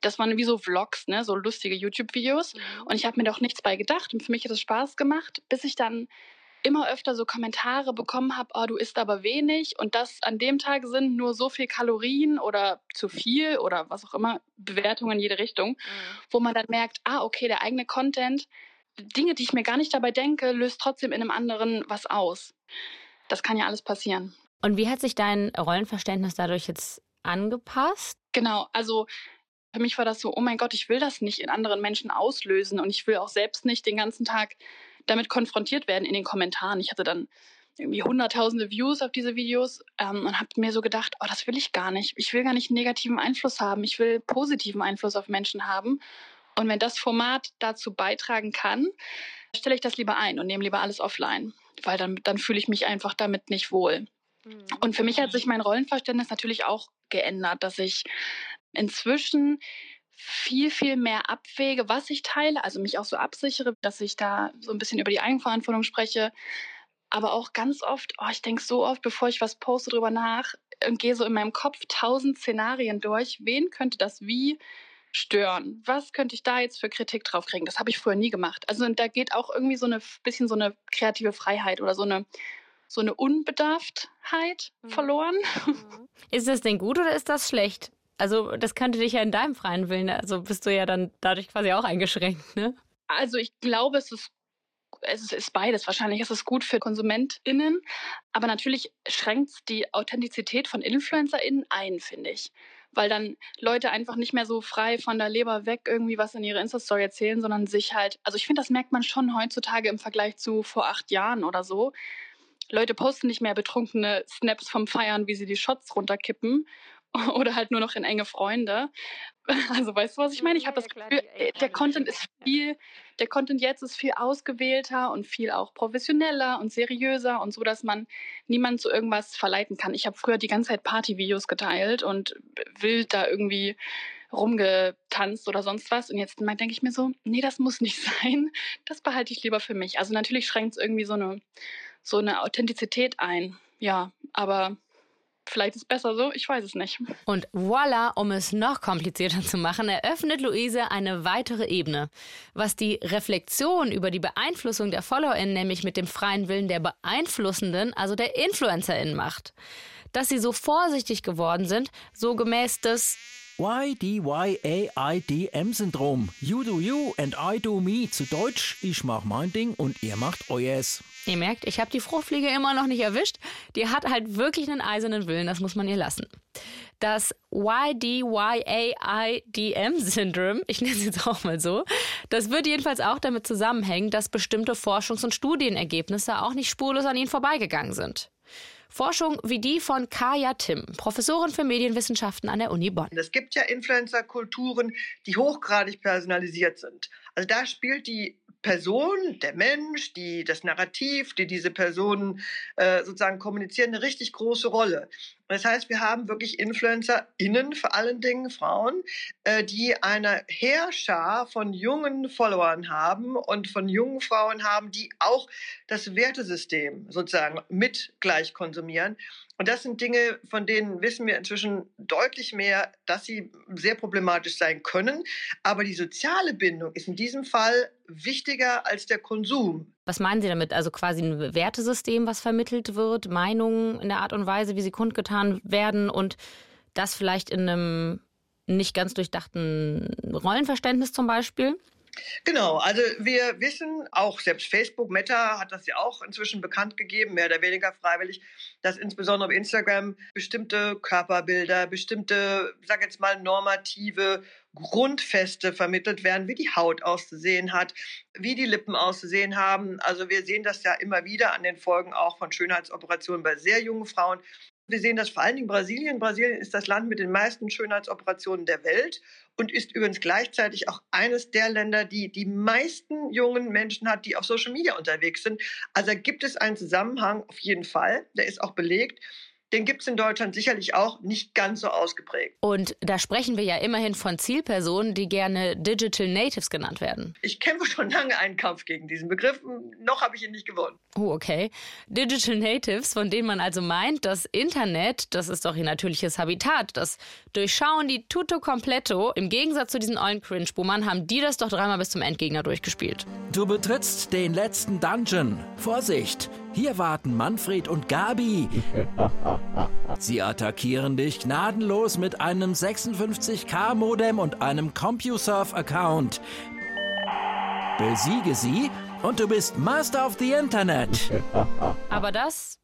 das waren wie so Vlogs, ne, so lustige YouTube-Videos. Mhm. Und ich habe mir doch nichts bei gedacht. Und für mich hat es Spaß gemacht, bis ich dann immer öfter so Kommentare bekommen habe, oh, du isst aber wenig und das an dem Tag sind nur so viel Kalorien oder zu viel oder was auch immer, Bewertungen in jede Richtung, mhm. wo man dann merkt, ah, okay, der eigene Content, Dinge, die ich mir gar nicht dabei denke, löst trotzdem in einem anderen was aus. Das kann ja alles passieren. Und wie hat sich dein Rollenverständnis dadurch jetzt angepasst? Genau, also für mich war das so, oh mein Gott, ich will das nicht in anderen Menschen auslösen und ich will auch selbst nicht den ganzen Tag damit konfrontiert werden in den Kommentaren. Ich hatte dann irgendwie hunderttausende Views auf diese Videos ähm, und habe mir so gedacht, oh, das will ich gar nicht. Ich will gar nicht negativen Einfluss haben. Ich will positiven Einfluss auf Menschen haben. Und wenn das Format dazu beitragen kann, stelle ich das lieber ein und nehme lieber alles offline, weil dann, dann fühle ich mich einfach damit nicht wohl. Mhm. Und für mich hat sich mein Rollenverständnis natürlich auch geändert, dass ich inzwischen viel, viel mehr abwäge, was ich teile, also mich auch so absichere, dass ich da so ein bisschen über die Eigenverantwortung spreche. Aber auch ganz oft, oh, ich denke so oft, bevor ich was poste, drüber nach und gehe so in meinem Kopf tausend Szenarien durch. Wen könnte das wie stören? Was könnte ich da jetzt für Kritik drauf kriegen? Das habe ich früher nie gemacht. Also da geht auch irgendwie so ein bisschen so eine kreative Freiheit oder so eine so eine Unbedarftheit mhm. verloren. Mhm. Ist das denn gut oder ist das schlecht? Also das könnte dich ja in deinem freien Willen, also bist du ja dann dadurch quasi auch eingeschränkt, ne? Also ich glaube, es ist es ist beides. Wahrscheinlich ist es gut für KonsumentInnen, aber natürlich schränkt es die Authentizität von InfluencerInnen ein, finde ich. Weil dann Leute einfach nicht mehr so frei von der Leber weg irgendwie was in ihre Insta-Story erzählen, sondern sich halt, also ich finde, das merkt man schon heutzutage im Vergleich zu vor acht Jahren oder so. Leute posten nicht mehr betrunkene Snaps vom Feiern, wie sie die Shots runterkippen oder halt nur noch in enge Freunde. Also weißt du, was ich meine? Ich habe das Gefühl, äh, der Content ist viel, der Content jetzt ist viel ausgewählter und viel auch professioneller und seriöser und so, dass man niemanden zu irgendwas verleiten kann. Ich habe früher die ganze Zeit Partyvideos geteilt und wild da irgendwie rumgetanzt oder sonst was. Und jetzt denke ich mir so, nee, das muss nicht sein. Das behalte ich lieber für mich. Also natürlich schränkt es irgendwie so eine, so eine Authentizität ein. Ja, aber Vielleicht ist es besser so, ich weiß es nicht. Und voilà, um es noch komplizierter zu machen, eröffnet Luise eine weitere Ebene. Was die Reflexion über die Beeinflussung der FollowerInnen nämlich mit dem freien Willen der Beeinflussenden, also der InfluencerInnen macht. Dass sie so vorsichtig geworden sind, so gemäß des YDYAIDM-Syndrom. You do you and I do me. Zu Deutsch, ich mach mein Ding und ihr macht euers. Ihr merkt, ich habe die Fruchtfliege immer noch nicht erwischt. Die hat halt wirklich einen eisernen Willen, das muss man ihr lassen. Das YDYAIDM-Syndrom, ich nenne es jetzt auch mal so, das wird jedenfalls auch damit zusammenhängen, dass bestimmte Forschungs- und Studienergebnisse auch nicht spurlos an ihnen vorbeigegangen sind. Forschung wie die von Kaya Tim, Professorin für Medienwissenschaften an der Uni Bonn. Es gibt ja Influencer-Kulturen, die hochgradig personalisiert sind. Also da spielt die Person, der Mensch, die, das Narrativ, die diese Personen äh, sozusagen kommunizieren, eine richtig große Rolle. Das heißt, wir haben wirklich InfluencerInnen, vor allen Dingen Frauen, äh, die eine Heerschar von jungen Followern haben und von jungen Frauen haben, die auch das Wertesystem sozusagen mit gleich konsumieren. Und das sind Dinge, von denen wissen wir inzwischen deutlich mehr, dass sie sehr problematisch sein können. Aber die soziale Bindung ist in diesem Fall wichtiger als der Konsum. Was meinen Sie damit? Also quasi ein Wertesystem, was vermittelt wird, Meinungen in der Art und Weise, wie sie kundgetan werden und das vielleicht in einem nicht ganz durchdachten Rollenverständnis zum Beispiel? Genau, also wir wissen, auch selbst Facebook, Meta hat das ja auch inzwischen bekannt gegeben, mehr oder weniger freiwillig, dass insbesondere auf Instagram bestimmte Körperbilder, bestimmte, sag jetzt mal, normative Grundfeste vermittelt werden, wie die Haut auszusehen hat, wie die Lippen auszusehen haben. Also wir sehen das ja immer wieder an den Folgen auch von Schönheitsoperationen bei sehr jungen Frauen. Wir sehen das vor allen Dingen in Brasilien. Brasilien ist das Land mit den meisten Schönheitsoperationen der Welt und ist übrigens gleichzeitig auch eines der Länder, die die meisten jungen Menschen hat, die auf Social Media unterwegs sind. Also gibt es einen Zusammenhang auf jeden Fall, der ist auch belegt den gibt es in Deutschland sicherlich auch nicht ganz so ausgeprägt. Und da sprechen wir ja immerhin von Zielpersonen, die gerne Digital Natives genannt werden. Ich kämpfe schon lange einen Kampf gegen diesen Begriff. Noch habe ich ihn nicht gewonnen. Oh, okay. Digital Natives, von denen man also meint, das Internet, das ist doch ihr natürliches Habitat. Das Durchschauen die Tutto Completo. Im Gegensatz zu diesen ollen Cringe-Boomern haben die das doch dreimal bis zum Endgegner durchgespielt. Du betrittst den letzten Dungeon. Vorsicht! Hier warten Manfred und Gabi. Sie attackieren dich gnadenlos mit einem 56K-Modem und einem CompuServe-Account. Besiege sie und du bist Master of the Internet. Aber das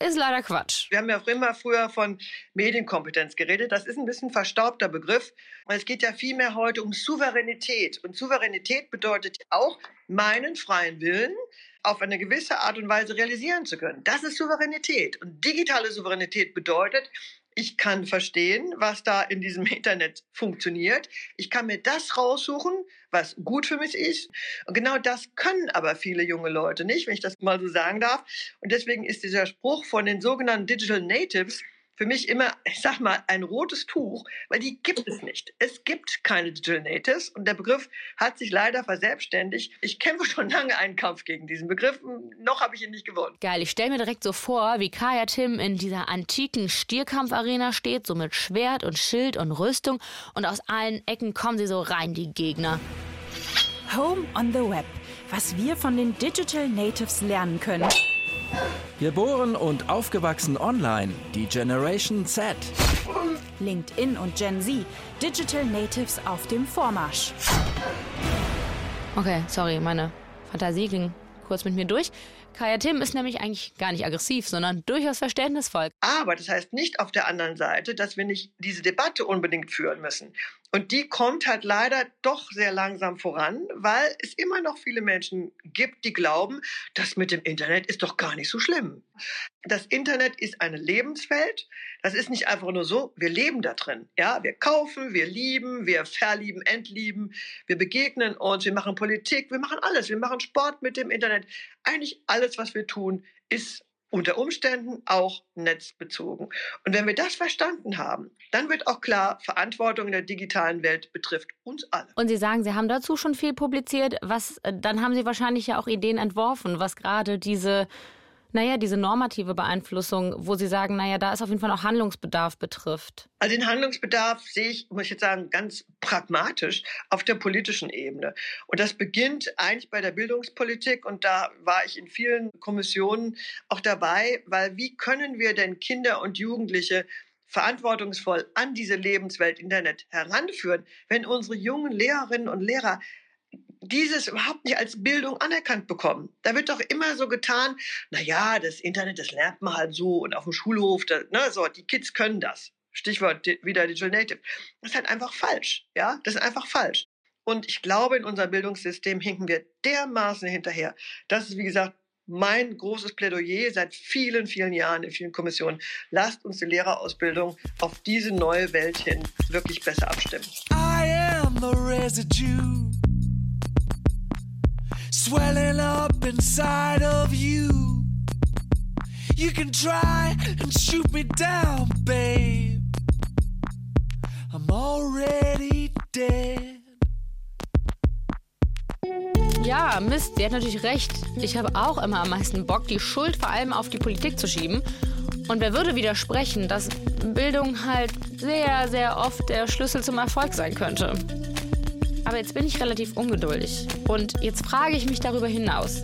ist leider Quatsch. Wir haben ja auch immer früher von Medienkompetenz geredet. Das ist ein bisschen verstaubter Begriff. Es geht ja vielmehr heute um Souveränität. Und Souveränität bedeutet auch meinen freien Willen, auf eine gewisse Art und Weise realisieren zu können. Das ist Souveränität. Und digitale Souveränität bedeutet, ich kann verstehen, was da in diesem Internet funktioniert. Ich kann mir das raussuchen, was gut für mich ist. Und genau das können aber viele junge Leute nicht, wenn ich das mal so sagen darf. Und deswegen ist dieser Spruch von den sogenannten Digital Natives für mich immer, ich sag mal, ein rotes Tuch, weil die gibt es nicht. Es gibt keine Digital Natives und der Begriff hat sich leider verselbstständigt. Ich kämpfe schon lange einen Kampf gegen diesen Begriff. Noch habe ich ihn nicht gewonnen. Geil, ich stelle mir direkt so vor, wie Kaya Tim in dieser antiken Stierkampfarena steht, so mit Schwert und Schild und Rüstung und aus allen Ecken kommen sie so rein, die Gegner. Home on the Web. Was wir von den Digital Natives lernen können. Geboren und aufgewachsen online, die Generation Z. LinkedIn und Gen Z, Digital Natives auf dem Vormarsch. Okay, sorry, meine Fantasie ging kurz mit mir durch. Kaya Tim ist nämlich eigentlich gar nicht aggressiv, sondern durchaus verständnisvoll. Aber das heißt nicht auf der anderen Seite, dass wir nicht diese Debatte unbedingt führen müssen. Und die kommt halt leider doch sehr langsam voran, weil es immer noch viele Menschen gibt, die glauben, das mit dem Internet ist doch gar nicht so schlimm. Das Internet ist eine Lebenswelt. Das ist nicht einfach nur so, wir leben da drin. Ja, wir kaufen, wir lieben, wir verlieben, entlieben, wir begegnen uns, wir machen Politik, wir machen alles, wir machen Sport mit dem Internet. Eigentlich alles, was wir tun, ist unter Umständen auch netzbezogen. Und wenn wir das verstanden haben, dann wird auch klar, Verantwortung in der digitalen Welt betrifft uns alle. Und Sie sagen, Sie haben dazu schon viel publiziert. Was, äh, dann haben Sie wahrscheinlich ja auch Ideen entworfen, was gerade diese naja, diese normative Beeinflussung, wo Sie sagen, naja, da ist auf jeden Fall noch Handlungsbedarf betrifft? Also den Handlungsbedarf sehe ich, muss ich jetzt sagen, ganz pragmatisch auf der politischen Ebene. Und das beginnt eigentlich bei der Bildungspolitik und da war ich in vielen Kommissionen auch dabei, weil wie können wir denn Kinder und Jugendliche verantwortungsvoll an diese Lebenswelt Internet heranführen, wenn unsere jungen Lehrerinnen und Lehrer dieses überhaupt nicht als Bildung anerkannt bekommen. Da wird doch immer so getan, na ja, das Internet, das lernt man halt so und auf dem Schulhof, da, ne, so, die Kids können das. Stichwort wieder Digital Native. Das ist halt einfach falsch, ja, das ist einfach falsch. Und ich glaube, in unserem Bildungssystem hinken wir dermaßen hinterher. Das ist, wie gesagt, mein großes Plädoyer seit vielen, vielen Jahren in vielen Kommissionen. Lasst uns die Lehrerausbildung auf diese neue Welt hin wirklich besser abstimmen. I am the residue. Swelling up inside of you. You can try and shoot me down, babe. I'm already dead. Ja, Mist, sie hat natürlich recht. Ich habe auch immer am meisten Bock, die Schuld vor allem auf die Politik zu schieben. Und wer würde widersprechen, dass Bildung halt sehr, sehr oft der Schlüssel zum Erfolg sein könnte? Aber jetzt bin ich relativ ungeduldig. Und jetzt frage ich mich darüber hinaus.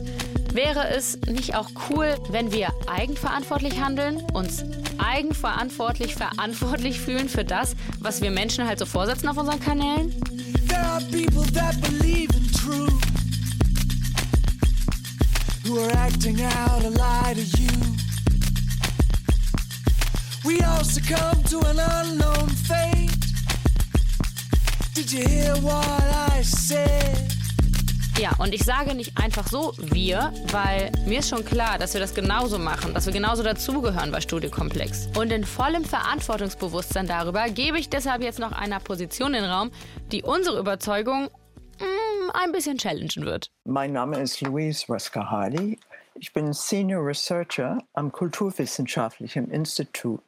Wäre es nicht auch cool, wenn wir eigenverantwortlich handeln, uns eigenverantwortlich verantwortlich fühlen für das, was wir Menschen halt so vorsetzen auf unseren Kanälen? There are people that believe in truth Who are acting out a lie to you We all succumb to an unknown fate Ja, und ich sage nicht einfach so wir, weil mir ist schon klar, dass wir das genauso machen, dass wir genauso dazugehören bei Studiokomplex. Und in vollem Verantwortungsbewusstsein darüber gebe ich deshalb jetzt noch einer Position in den Raum, die unsere Überzeugung mm, ein bisschen challengen wird. Mein Name ist Louise Rösker-Hardy. Ich bin Senior Researcher am Kulturwissenschaftlichen Institut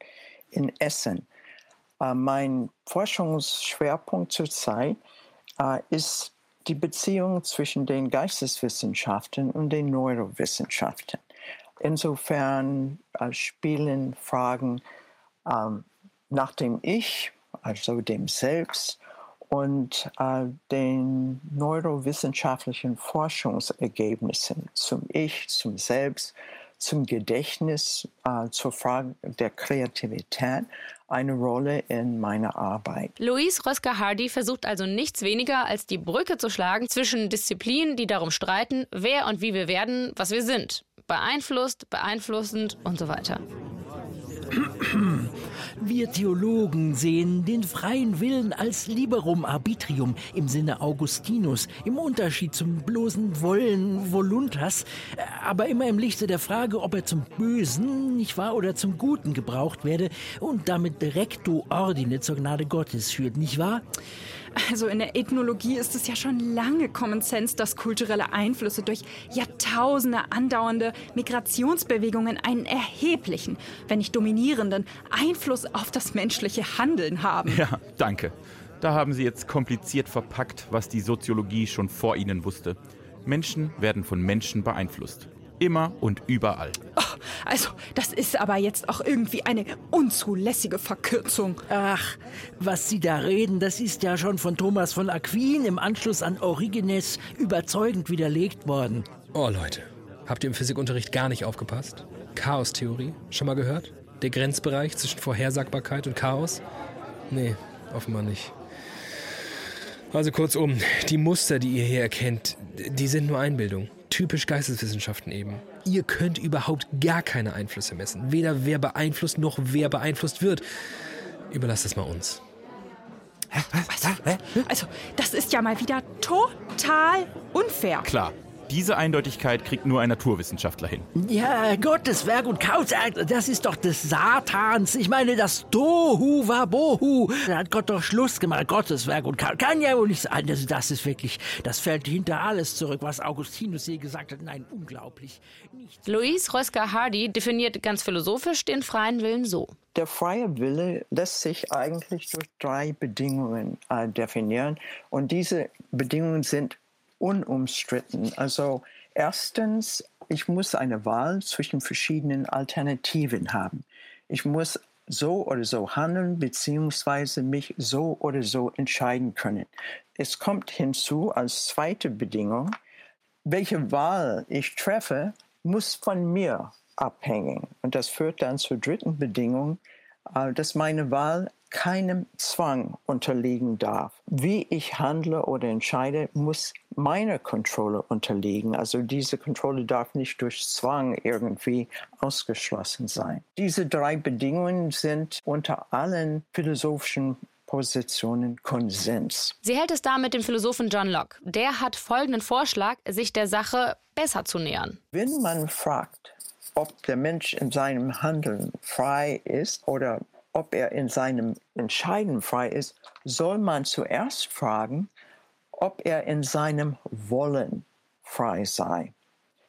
in Essen. Äh, mein Forschungsschwerpunkt zurzeit äh, ist die Beziehung zwischen den Geisteswissenschaften und den Neurowissenschaften. Insofern äh, spielen Fragen ähm, nach dem Ich, also dem Selbst, und äh, den neurowissenschaftlichen Forschungsergebnissen zum Ich, zum Selbst, zum Gedächtnis, äh, zur Frage der Kreativität eine Rolle in meiner Arbeit. Louise Rösker-Hardy versucht also nichts weniger als die Brücke zu schlagen zwischen Disziplinen, die darum streiten, wer und wie wir werden, was wir sind. Beeinflusst, beeinflussend und so weiter. Wir Theologen sehen den freien Willen als liberum arbitrium im Sinne Augustinus, im Unterschied zum bloßen Wollen voluntas, aber immer im Lichte der Frage, ob er zum Bösen, nicht wahr, oder zum Guten gebraucht werde und damit recto ordine zur Gnade Gottes führt, nicht wahr? Also in der Ethnologie ist es ja schon lange Common Sense, dass kulturelle Einflüsse durch Jahrtausende andauernde Migrationsbewegungen einen erheblichen, wenn nicht dominierenden Einfluss auf das menschliche Handeln haben. Ja, danke. Da haben Sie jetzt kompliziert verpackt, was die Soziologie schon vor Ihnen wusste. Menschen werden von Menschen beeinflusst. Immer und überall. Oh, also, das ist aber jetzt auch irgendwie eine unzulässige Verkürzung. Ach, was Sie da reden, das ist ja schon von Thomas von Aquin im Anschluss an Origenes überzeugend widerlegt worden. Oh Leute, habt ihr im Physikunterricht gar nicht aufgepasst? Chaostheorie, schon mal gehört? Der Grenzbereich zwischen Vorhersagbarkeit und Chaos? Nee, offenbar nicht. Also kurzum, die Muster, die ihr hier erkennt, die sind nur Einbildung. Typisch Geisteswissenschaften eben. Ihr könnt überhaupt gar keine Einflüsse messen. Weder wer beeinflusst noch wer beeinflusst wird. Überlasst es mal uns. Also, also, das ist ja mal wieder total unfair. Klar, diese Eindeutigkeit kriegt nur ein Naturwissenschaftler hin. Ja, Gottes Werk und Chaos, das ist doch des Satans. Ich meine, das Tohu Wabohu. Da hat Gott doch Schluss gemacht. Gottes Werk und Chaos. Kann ja wohl nicht sein. Das, das ist wirklich, das fällt hinter alles zurück, was Augustinus je gesagt hat. Nein, unglaublich. Louise Rösker-Hardy definiert ganz philosophisch den freien Willen so. Der freie Wille lässt sich eigentlich durch drei Bedingungen äh, definieren. Und diese Bedingungen sind unumstritten. Also erstens, ich muss eine Wahl zwischen verschiedenen Alternativen haben. Ich muss so oder so handeln beziehungsweise mich so oder so entscheiden können. Es kommt hinzu als zweite Bedingung, welche Wahl ich treffe, muss von mir abhängen. Und das führt dann zur dritten Bedingung, äh, dass meine Wahl keinem Zwang unterliegen darf. Wie ich handle oder entscheide, muss meiner Kontrolle unterliegen. Also diese Kontrolle darf nicht durch Zwang irgendwie ausgeschlossen sein. Diese drei Bedingungen sind unter allen philosophischen Positionen Konsens. Sie hält es da mit dem Philosophen John Locke. Der hat folgenden Vorschlag, sich der Sache besser zu nähern. Wenn man fragt, ob der Mensch in seinem Handeln frei ist oder ob er in seinem Entscheiden frei ist, soll man zuerst fragen, ob er in seinem Wollen frei sei.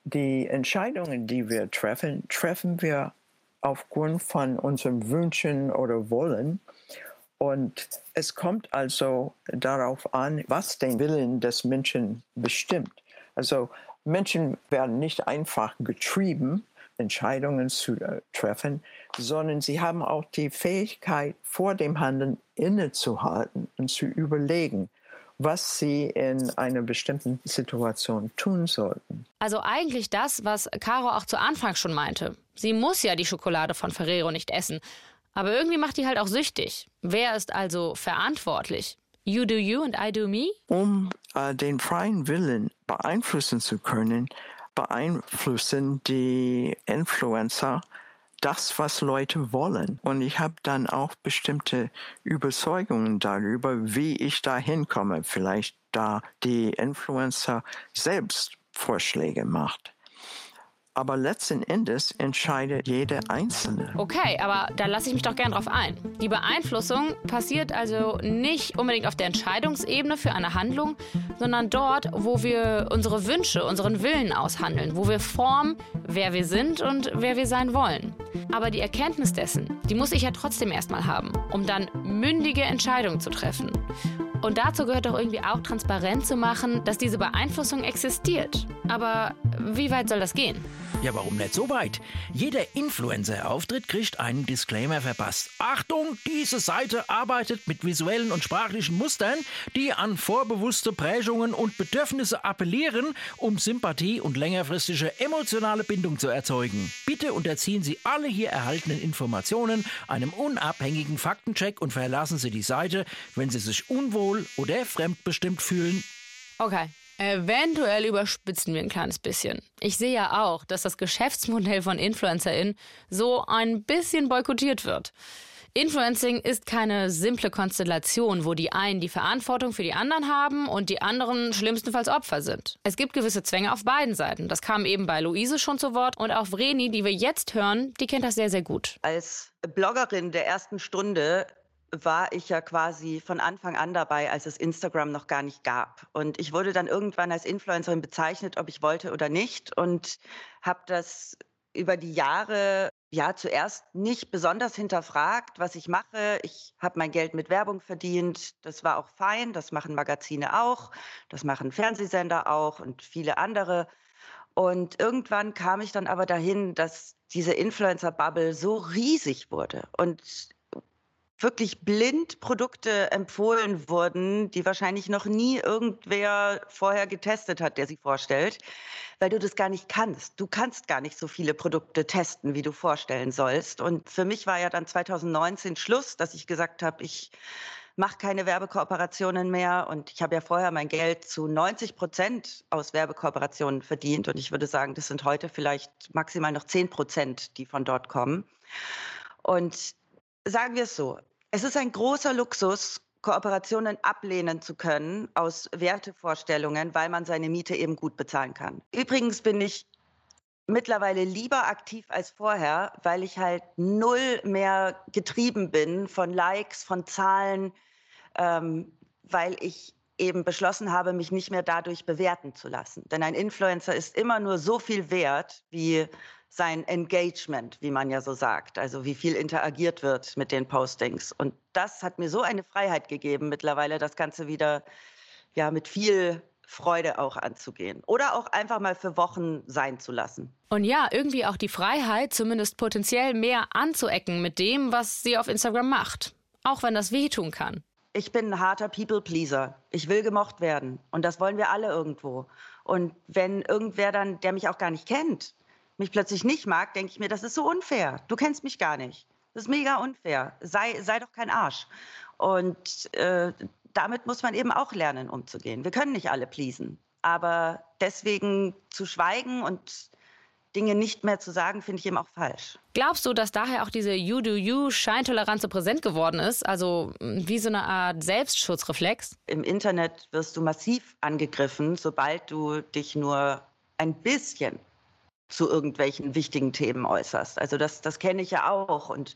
Die Entscheidungen, die wir treffen, treffen wir aufgrund von unseren Wünschen oder Wollen. Und es kommt also darauf an, was den Willen des Menschen bestimmt. Also Menschen werden nicht einfach getrieben, Entscheidungen zu äh, treffen, sondern sie haben auch die Fähigkeit, vor dem Handeln innezuhalten und zu überlegen, was sie in einer bestimmten Situation tun sollten. Also eigentlich das, was Caro auch zu Anfang schon meinte. Sie muss ja die Schokolade von Ferrero nicht essen. Aber irgendwie macht die halt auch süchtig. Wer ist also verantwortlich? You do you and I do me? Um äh, den freien Willen beeinflussen zu können, beeinflussen die Influencer das, was Leute wollen. Und ich habe dann auch bestimmte Überzeugungen darüber, wie ich da hinkomme. Vielleicht da die Influencer selbst Vorschläge macht. Aber letzten Endes entscheidet jeder Einzelne. Okay, aber da lasse ich mich doch gern drauf ein. Die Beeinflussung passiert also nicht unbedingt auf der Entscheidungsebene für eine Handlung, sondern dort, wo wir unsere Wünsche, unseren Willen aushandeln, wo wir formen, wer wir sind und wer wir sein wollen. Aber die Erkenntnis dessen, die muss ich ja trotzdem erstmal haben, um dann mündige Entscheidungen zu treffen. Und dazu gehört doch irgendwie auch transparent zu machen, dass diese Beeinflussung existiert. Aber wie weit soll das gehen? Ja, warum nicht so weit? Jeder Influencer-Auftritt kriegt einen Disclaimer verpasst. Achtung, diese Seite arbeitet mit visuellen und sprachlichen Mustern, die an vorbewusste Prägungen und Bedürfnisse appellieren, um Sympathie und längerfristige emotionale Bindung zu erzeugen. Bitte unterziehen Sie alle hier erhaltenen Informationen einem unabhängigen Faktencheck und verlassen Sie die Seite, wenn Sie sich unwohl oder fremdbestimmt fühlen. Okay. Eventuell überspitzen wir ein kleines bisschen. Ich sehe ja auch, dass das Geschäftsmodell von InfluencerInnen so ein bisschen boykottiert wird. Influencing ist keine simple Konstellation, wo die einen die Verantwortung für die anderen haben und die anderen schlimmstenfalls Opfer sind. Es gibt gewisse Zwänge auf beiden Seiten. Das kam eben bei Luise schon zu Wort und auch Vreni, die wir jetzt hören, die kennt das sehr, sehr gut. Als Bloggerin der ersten Stunde war ich ja quasi von Anfang an dabei, als es Instagram noch gar nicht gab. Und ich wurde dann irgendwann als Influencerin bezeichnet, ob ich wollte oder nicht. Und habe das über die Jahre ja zuerst nicht besonders hinterfragt, was ich mache. Ich habe mein Geld mit Werbung verdient. Das war auch fein. Das machen Magazine auch. Das machen Fernsehsender auch und viele andere. Und irgendwann kam ich dann aber dahin, dass diese Influencer-Bubble so riesig wurde. Und wirklich blind Produkte empfohlen wurden, die wahrscheinlich noch nie irgendwer vorher getestet hat, der sie vorstellt, weil du das gar nicht kannst. Du kannst gar nicht so viele Produkte testen, wie du vorstellen sollst. Und für mich war ja dann 2019 Schluss, dass ich gesagt habe, ich mache keine Werbekooperationen mehr und ich habe ja vorher mein Geld zu 90 Prozent aus Werbekooperationen verdient und ich würde sagen, das sind heute vielleicht maximal noch 10 Prozent, die von dort kommen. Und sagen wir es so, es ist ein großer Luxus, Kooperationen ablehnen zu können aus Wertevorstellungen, weil man seine Miete eben gut bezahlen kann. Übrigens bin ich mittlerweile lieber aktiv als vorher, weil ich halt null mehr getrieben bin von Likes, von Zahlen, ähm, weil ich eben beschlossen habe, mich nicht mehr dadurch bewerten zu lassen. Denn ein Influencer ist immer nur so viel wert wie sein Engagement, wie man ja so sagt, also wie viel interagiert wird mit den Postings. Und das hat mir so eine Freiheit gegeben, mittlerweile das Ganze wieder ja mit viel Freude auch anzugehen oder auch einfach mal für Wochen sein zu lassen. Und ja, irgendwie auch die Freiheit, zumindest potenziell mehr anzuecken mit dem, was sie auf Instagram macht. Auch wenn das wehtun kann. Ich bin ein harter People-Pleaser. Ich will gemocht werden. Und das wollen wir alle irgendwo. Und wenn irgendwer dann, der mich auch gar nicht kennt, mich plötzlich nicht mag, denke ich mir, das ist so unfair. Du kennst mich gar nicht. Das ist mega unfair. Sei, sei doch kein Arsch. Und äh, damit muss man eben auch lernen, umzugehen. Wir können nicht alle pleasen. Aber deswegen zu schweigen und Dinge nicht mehr zu sagen, finde ich eben auch falsch. Glaubst du, dass daher auch diese You-Do-You-Scheintoleranz so präsent geworden ist? Also wie so eine Art Selbstschutzreflex? Im Internet wirst du massiv angegriffen, sobald du dich nur ein bisschen zu irgendwelchen wichtigen Themen äußerst. Also das, das kenne ich ja auch. Und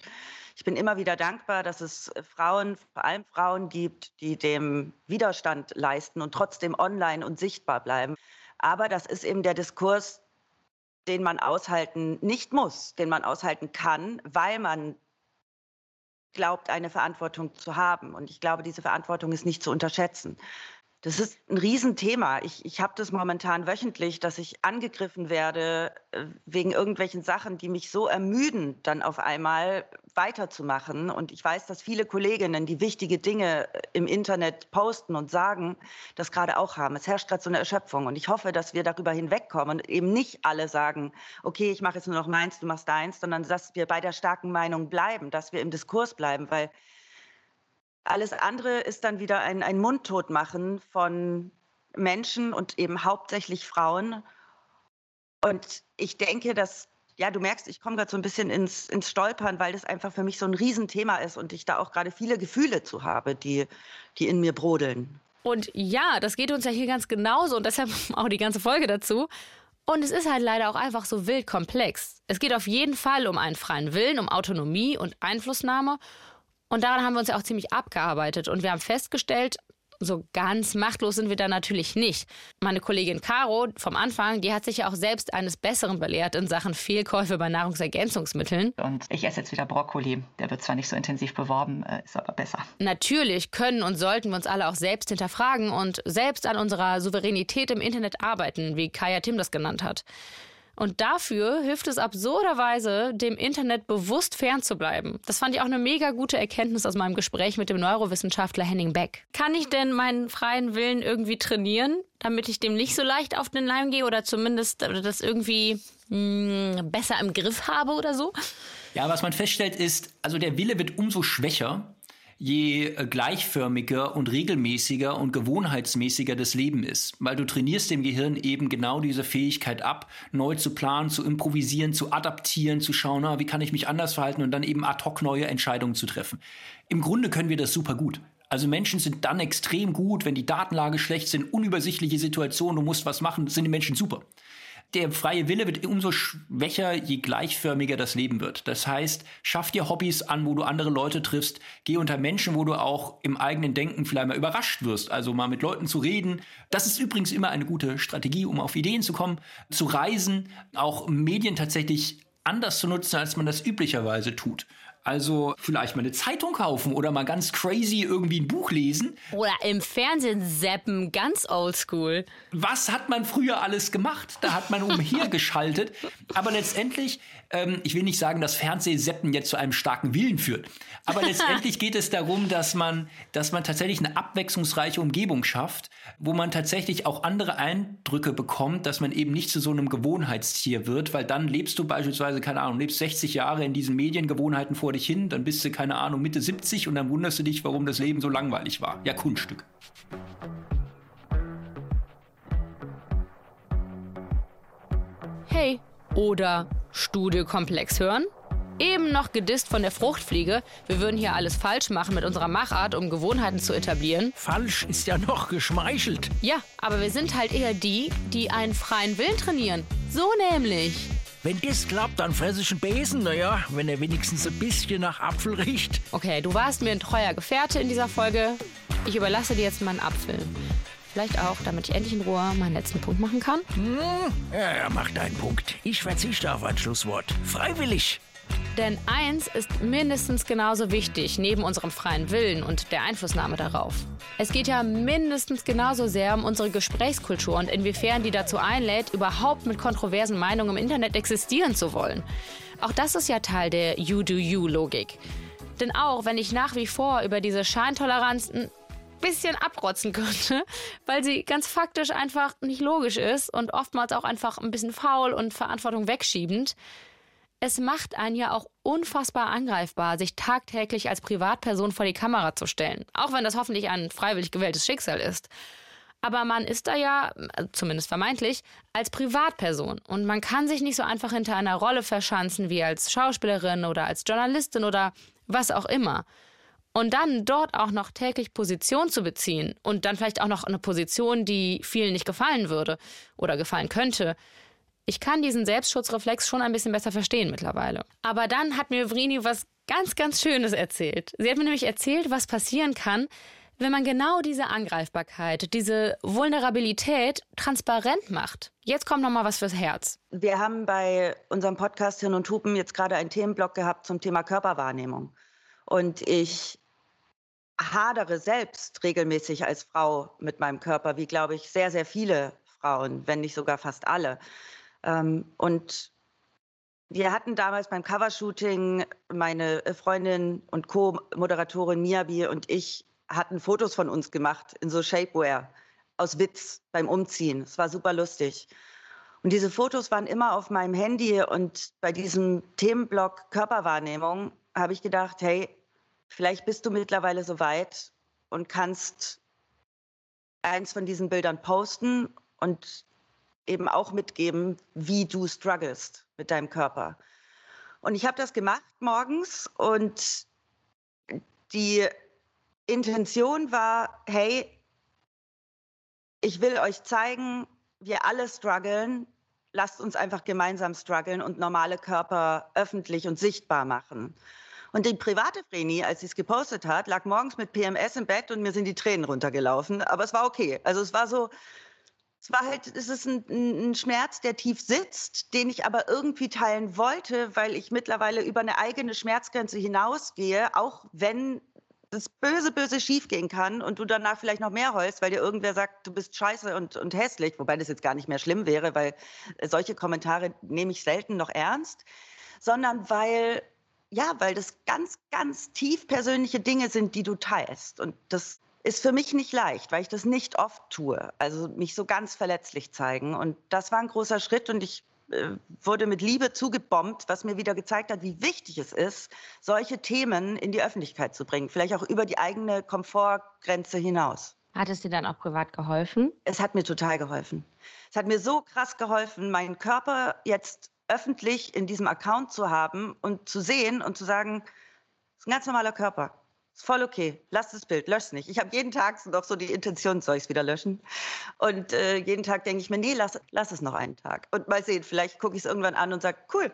ich bin immer wieder dankbar, dass es Frauen, vor allem Frauen gibt, die dem Widerstand leisten und trotzdem online und sichtbar bleiben. Aber das ist eben der Diskurs, den man aushalten nicht muss, den man aushalten kann, weil man glaubt, eine Verantwortung zu haben. Und ich glaube, diese Verantwortung ist nicht zu unterschätzen. Das ist ein Riesenthema. Ich, ich habe das momentan wöchentlich, dass ich angegriffen werde äh, wegen irgendwelchen Sachen, die mich so ermüden, dann auf einmal weiterzumachen. Und ich weiß, dass viele Kolleginnen, die wichtige Dinge äh, im Internet posten und sagen, das gerade auch haben. Es herrscht gerade so eine Erschöpfung. Und ich hoffe, dass wir darüber hinwegkommen und eben nicht alle sagen, okay, ich mache jetzt nur noch meins, du machst deins, sondern dass wir bei der starken Meinung bleiben, dass wir im Diskurs bleiben, weil alles andere ist dann wieder ein, ein Mundtotmachen von Menschen und eben hauptsächlich Frauen. Und ich denke, dass, ja, du merkst, ich komme gerade so ein bisschen ins, ins Stolpern, weil das einfach für mich so ein Riesenthema ist und ich da auch gerade viele Gefühle zu habe, die, die in mir brodeln. Und ja, das geht uns ja hier ganz genauso und deshalb auch die ganze Folge dazu. Und es ist halt leider auch einfach so wild komplex. Es geht auf jeden Fall um einen freien Willen, um Autonomie und Einflussnahme. Und daran haben wir uns ja auch ziemlich abgearbeitet. Und wir haben festgestellt, so ganz machtlos sind wir da natürlich nicht. Meine Kollegin Caro vom Anfang, die hat sich ja auch selbst eines Besseren belehrt in Sachen Fehlkäufe bei Nahrungsergänzungsmitteln. Und ich esse jetzt wieder Brokkoli. Der wird zwar nicht so intensiv beworben, äh, ist aber besser. Natürlich können und sollten wir uns alle auch selbst hinterfragen und selbst an unserer Souveränität im Internet arbeiten, wie Kaya Tim das genannt hat. Und dafür hilft es absurderweise, dem Internet bewusst fernzubleiben. Das fand ich auch eine mega gute Erkenntnis aus meinem Gespräch mit dem Neurowissenschaftler Henning Beck. Kann ich denn meinen freien Willen irgendwie trainieren, damit ich dem nicht so leicht auf den Leim gehe oder zumindest das irgendwie mh, hm, besser im Griff habe oder so? Ja, was man feststellt ist, also der Wille wird umso schwächer, je äh, gleichförmiger und regelmäßiger und gewohnheitsmäßiger das Leben ist. Weil du trainierst dem Gehirn eben genau diese Fähigkeit ab, neu zu planen, zu improvisieren, zu adaptieren, zu schauen, na, wie kann ich mich anders verhalten und dann eben ad hoc neue Entscheidungen zu treffen. Im Grunde können wir das super gut. Also Menschen sind dann extrem gut, wenn die Datenlage schlecht sind, unübersichtliche Situationen, du musst was machen, sind die Menschen super der freie Wille wird umso schwächer, je gleichförmiger das Leben wird. Das heißt, schaff dir Hobbys an, wo du andere Leute triffst, geh unter Menschen, wo du auch im eigenen Denken vielleicht mal überrascht wirst, also mal mit Leuten zu reden. Das ist übrigens immer eine gute Strategie, um auf Ideen zu kommen, zu reisen, auch Medien tatsächlich anders zu nutzen, als man das üblicherweise tut. Also vielleicht mal eine Zeitung kaufen oder mal ganz crazy irgendwie ein Buch lesen. Oder im Fernsehen zappen, ganz oldschool. Was hat man früher alles gemacht? Da hat man umhergeschaltet. Aber letztendlich, ähm, ich will nicht sagen, dass Fernsehseppen jetzt zu einem starken Willen führt. Aber letztendlich geht es darum, dass man, dass man tatsächlich eine abwechslungsreiche Umgebung schafft, wo man tatsächlich auch andere Eindrücke bekommt, dass man eben nicht zu so einem Gewohnheitstier wird, weil dann lebst du beispielsweise, keine Ahnung, lebst 60 Jahre in diesen Mediengewohnheiten vor vor dich hin, dann bist du, keine Ahnung, Mitte 70 und dann wunderst du dich, warum das Leben so langweilig war. Ja, Kunststück. Hey, oder Studiokomplex hören? Eben noch gedisst von der Fruchtfliege. Wir würden hier alles falsch machen mit unserer Machart, um Gewohnheiten zu etablieren. Falsch ist ja noch geschmeichelt. Ja, aber wir sind halt eher die, die einen freien Willen trainieren. So nämlich. Wenn das klappt, dann fresse ich einen Besen. Naja, wenn er wenigstens ein bisschen nach Apfel riecht. Okay, du warst mir ein treuer Gefährte in dieser Folge. Ich überlasse dir jetzt meinen Apfel. Vielleicht auch, damit ich endlich in Ruhe meinen letzten Punkt machen kann. Hm, ja, ja, mach deinen Punkt. Ich verzichte auf ein Schlusswort. Freiwillig. Denn eins ist mindestens genauso wichtig, neben unserem freien Willen und der Einflussnahme darauf. Es geht ja mindestens genauso sehr um unsere Gesprächskultur und inwiefern die dazu einlädt, überhaupt mit kontroversen Meinungen im Internet existieren zu wollen. Auch das ist ja Teil der You-Do-You-Logik. Denn auch wenn ich nach wie vor über diese Scheintoleranz ein bisschen abrotzen könnte, weil sie ganz faktisch einfach nicht logisch ist und oftmals auch einfach ein bisschen faul und Verantwortung wegschiebend, es macht einen ja auch unfassbar angreifbar, sich tagtäglich als Privatperson vor die Kamera zu stellen. Auch wenn das hoffentlich ein freiwillig gewähltes Schicksal ist. Aber man ist da ja, zumindest vermeintlich, als Privatperson. Und man kann sich nicht so einfach hinter einer Rolle verschanzen wie als Schauspielerin oder als Journalistin oder was auch immer. Und dann dort auch noch täglich Position zu beziehen und dann vielleicht auch noch eine Position, die vielen nicht gefallen würde oder gefallen könnte, ich kann diesen Selbstschutzreflex schon ein bisschen besser verstehen mittlerweile. Aber dann hat mir Vrini was ganz, ganz Schönes erzählt. Sie hat mir nämlich erzählt, was passieren kann, wenn man genau diese Angreifbarkeit, diese Vulnerabilität transparent macht. Jetzt kommt noch mal was fürs Herz. Wir haben bei unserem Podcast Hirn und Hupen jetzt gerade einen Themenblock gehabt zum Thema Körperwahrnehmung. Und ich hadere selbst regelmäßig als Frau mit meinem Körper, wie glaube ich sehr, sehr viele Frauen, wenn nicht sogar fast alle. Ähm, und wir hatten damals beim Covershooting, meine äh, Freundin und Co-Moderatorin Miyabi und ich hatten Fotos von uns gemacht in so Shapewear aus Witz beim Umziehen. Es war super lustig. Und diese Fotos waren immer auf meinem Handy und bei diesem Themenblock Körperwahrnehmung habe ich gedacht, hey, vielleicht bist du mittlerweile so weit und kannst eins von diesen Bildern posten und eben auch mitgeben, wie du strugglest mit deinem Körper. Und ich habe das gemacht morgens und die Intention war, hey, ich will euch zeigen, wir alle strugglen. Lasst uns einfach gemeinsam strugglen und normale Körper öffentlich und sichtbar machen. Und die private Vreni, als sie es gepostet hat, lag morgens mit PMS im Bett und mir sind die Tränen runtergelaufen. Aber es war okay. Also es war so, es war halt, es ist ein, ein, Schmerz, der tief sitzt, den ich aber irgendwie teilen wollte, weil ich mittlerweile über eine eigene Schmerzgrenze hinausgehe, auch wenn das böse, böse schiefgehen kann und du danach vielleicht noch mehr heulst, weil dir irgendwer sagt, du bist scheiße und, und hässlich, wobei das jetzt gar nicht mehr schlimm wäre, weil solche Kommentare nehme ich selten noch ernst, sondern weil, ja, weil das ganz, ganz tief persönliche Dinge sind, die du teilst. Und das ist für mich nicht leicht, weil ich das nicht oft tue. Also mich so ganz verletzlich zeigen. Und das war ein großer Schritt und ich äh, wurde mit Liebe zugebombt, was mir wieder gezeigt hat, wie wichtig es ist, solche Themen in die Öffentlichkeit zu bringen. Vielleicht auch über die eigene Komfortgrenze hinaus. Hat es dir dann auch privat geholfen? Es hat mir total geholfen. Es hat mir so krass geholfen, meinen Körper jetzt öffentlich in diesem Account zu haben und zu sehen und zu sagen, es ist ein ganz normaler Körper. Ist voll okay. Lass das Bild, lösch nicht. Ich habe jeden Tag noch so die Intention, soll ich es wieder löschen? Und äh, jeden Tag denke ich mir, nee, lass, lass es noch einen Tag. Und mal sehen, vielleicht gucke ich es irgendwann an und sage, cool,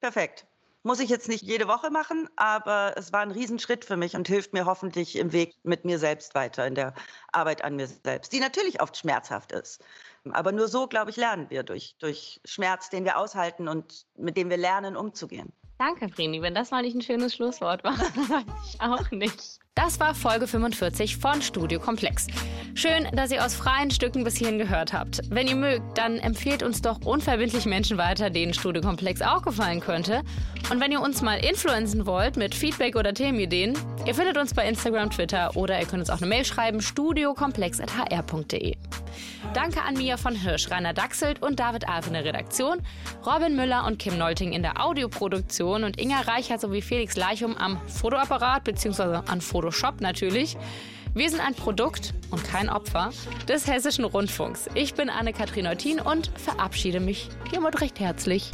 perfekt. Muss ich jetzt nicht jede Woche machen, aber es war ein Riesenschritt für mich und hilft mir hoffentlich im Weg mit mir selbst weiter, in der Arbeit an mir selbst, die natürlich oft schmerzhaft ist. Aber nur so, glaube ich, lernen wir durch, durch Schmerz, den wir aushalten und mit dem wir lernen, umzugehen. Danke, Vreni. Wenn das mal nicht ein schönes Schlusswort war, weiß ich auch nicht. Das war Folge 45 von Studio Komplex. Schön, dass ihr aus freien Stücken bis hierhin gehört habt. Wenn ihr mögt, dann empfehlt uns doch unverbindlich Menschen weiter, denen Studio Komplex auch gefallen könnte. Und wenn ihr uns mal influenzen wollt mit Feedback oder Themenideen, ihr findet uns bei Instagram, Twitter oder ihr könnt uns auch eine Mail schreiben, studiokomplex.hr.de. Danke an Mia von Hirsch, Rainer Dachselt und David Alf in der Redaktion, Robin Müller und Kim Nolting in der Audioproduktion und Inga Reichert sowie Felix Leichum am Fotoapparat bzw. an Photoshop natürlich. Wir sind ein Produkt und kein Opfer des Hessischen Rundfunks. Ich bin Anne-Kathrin Eutin und verabschiede mich hiermit recht herzlich.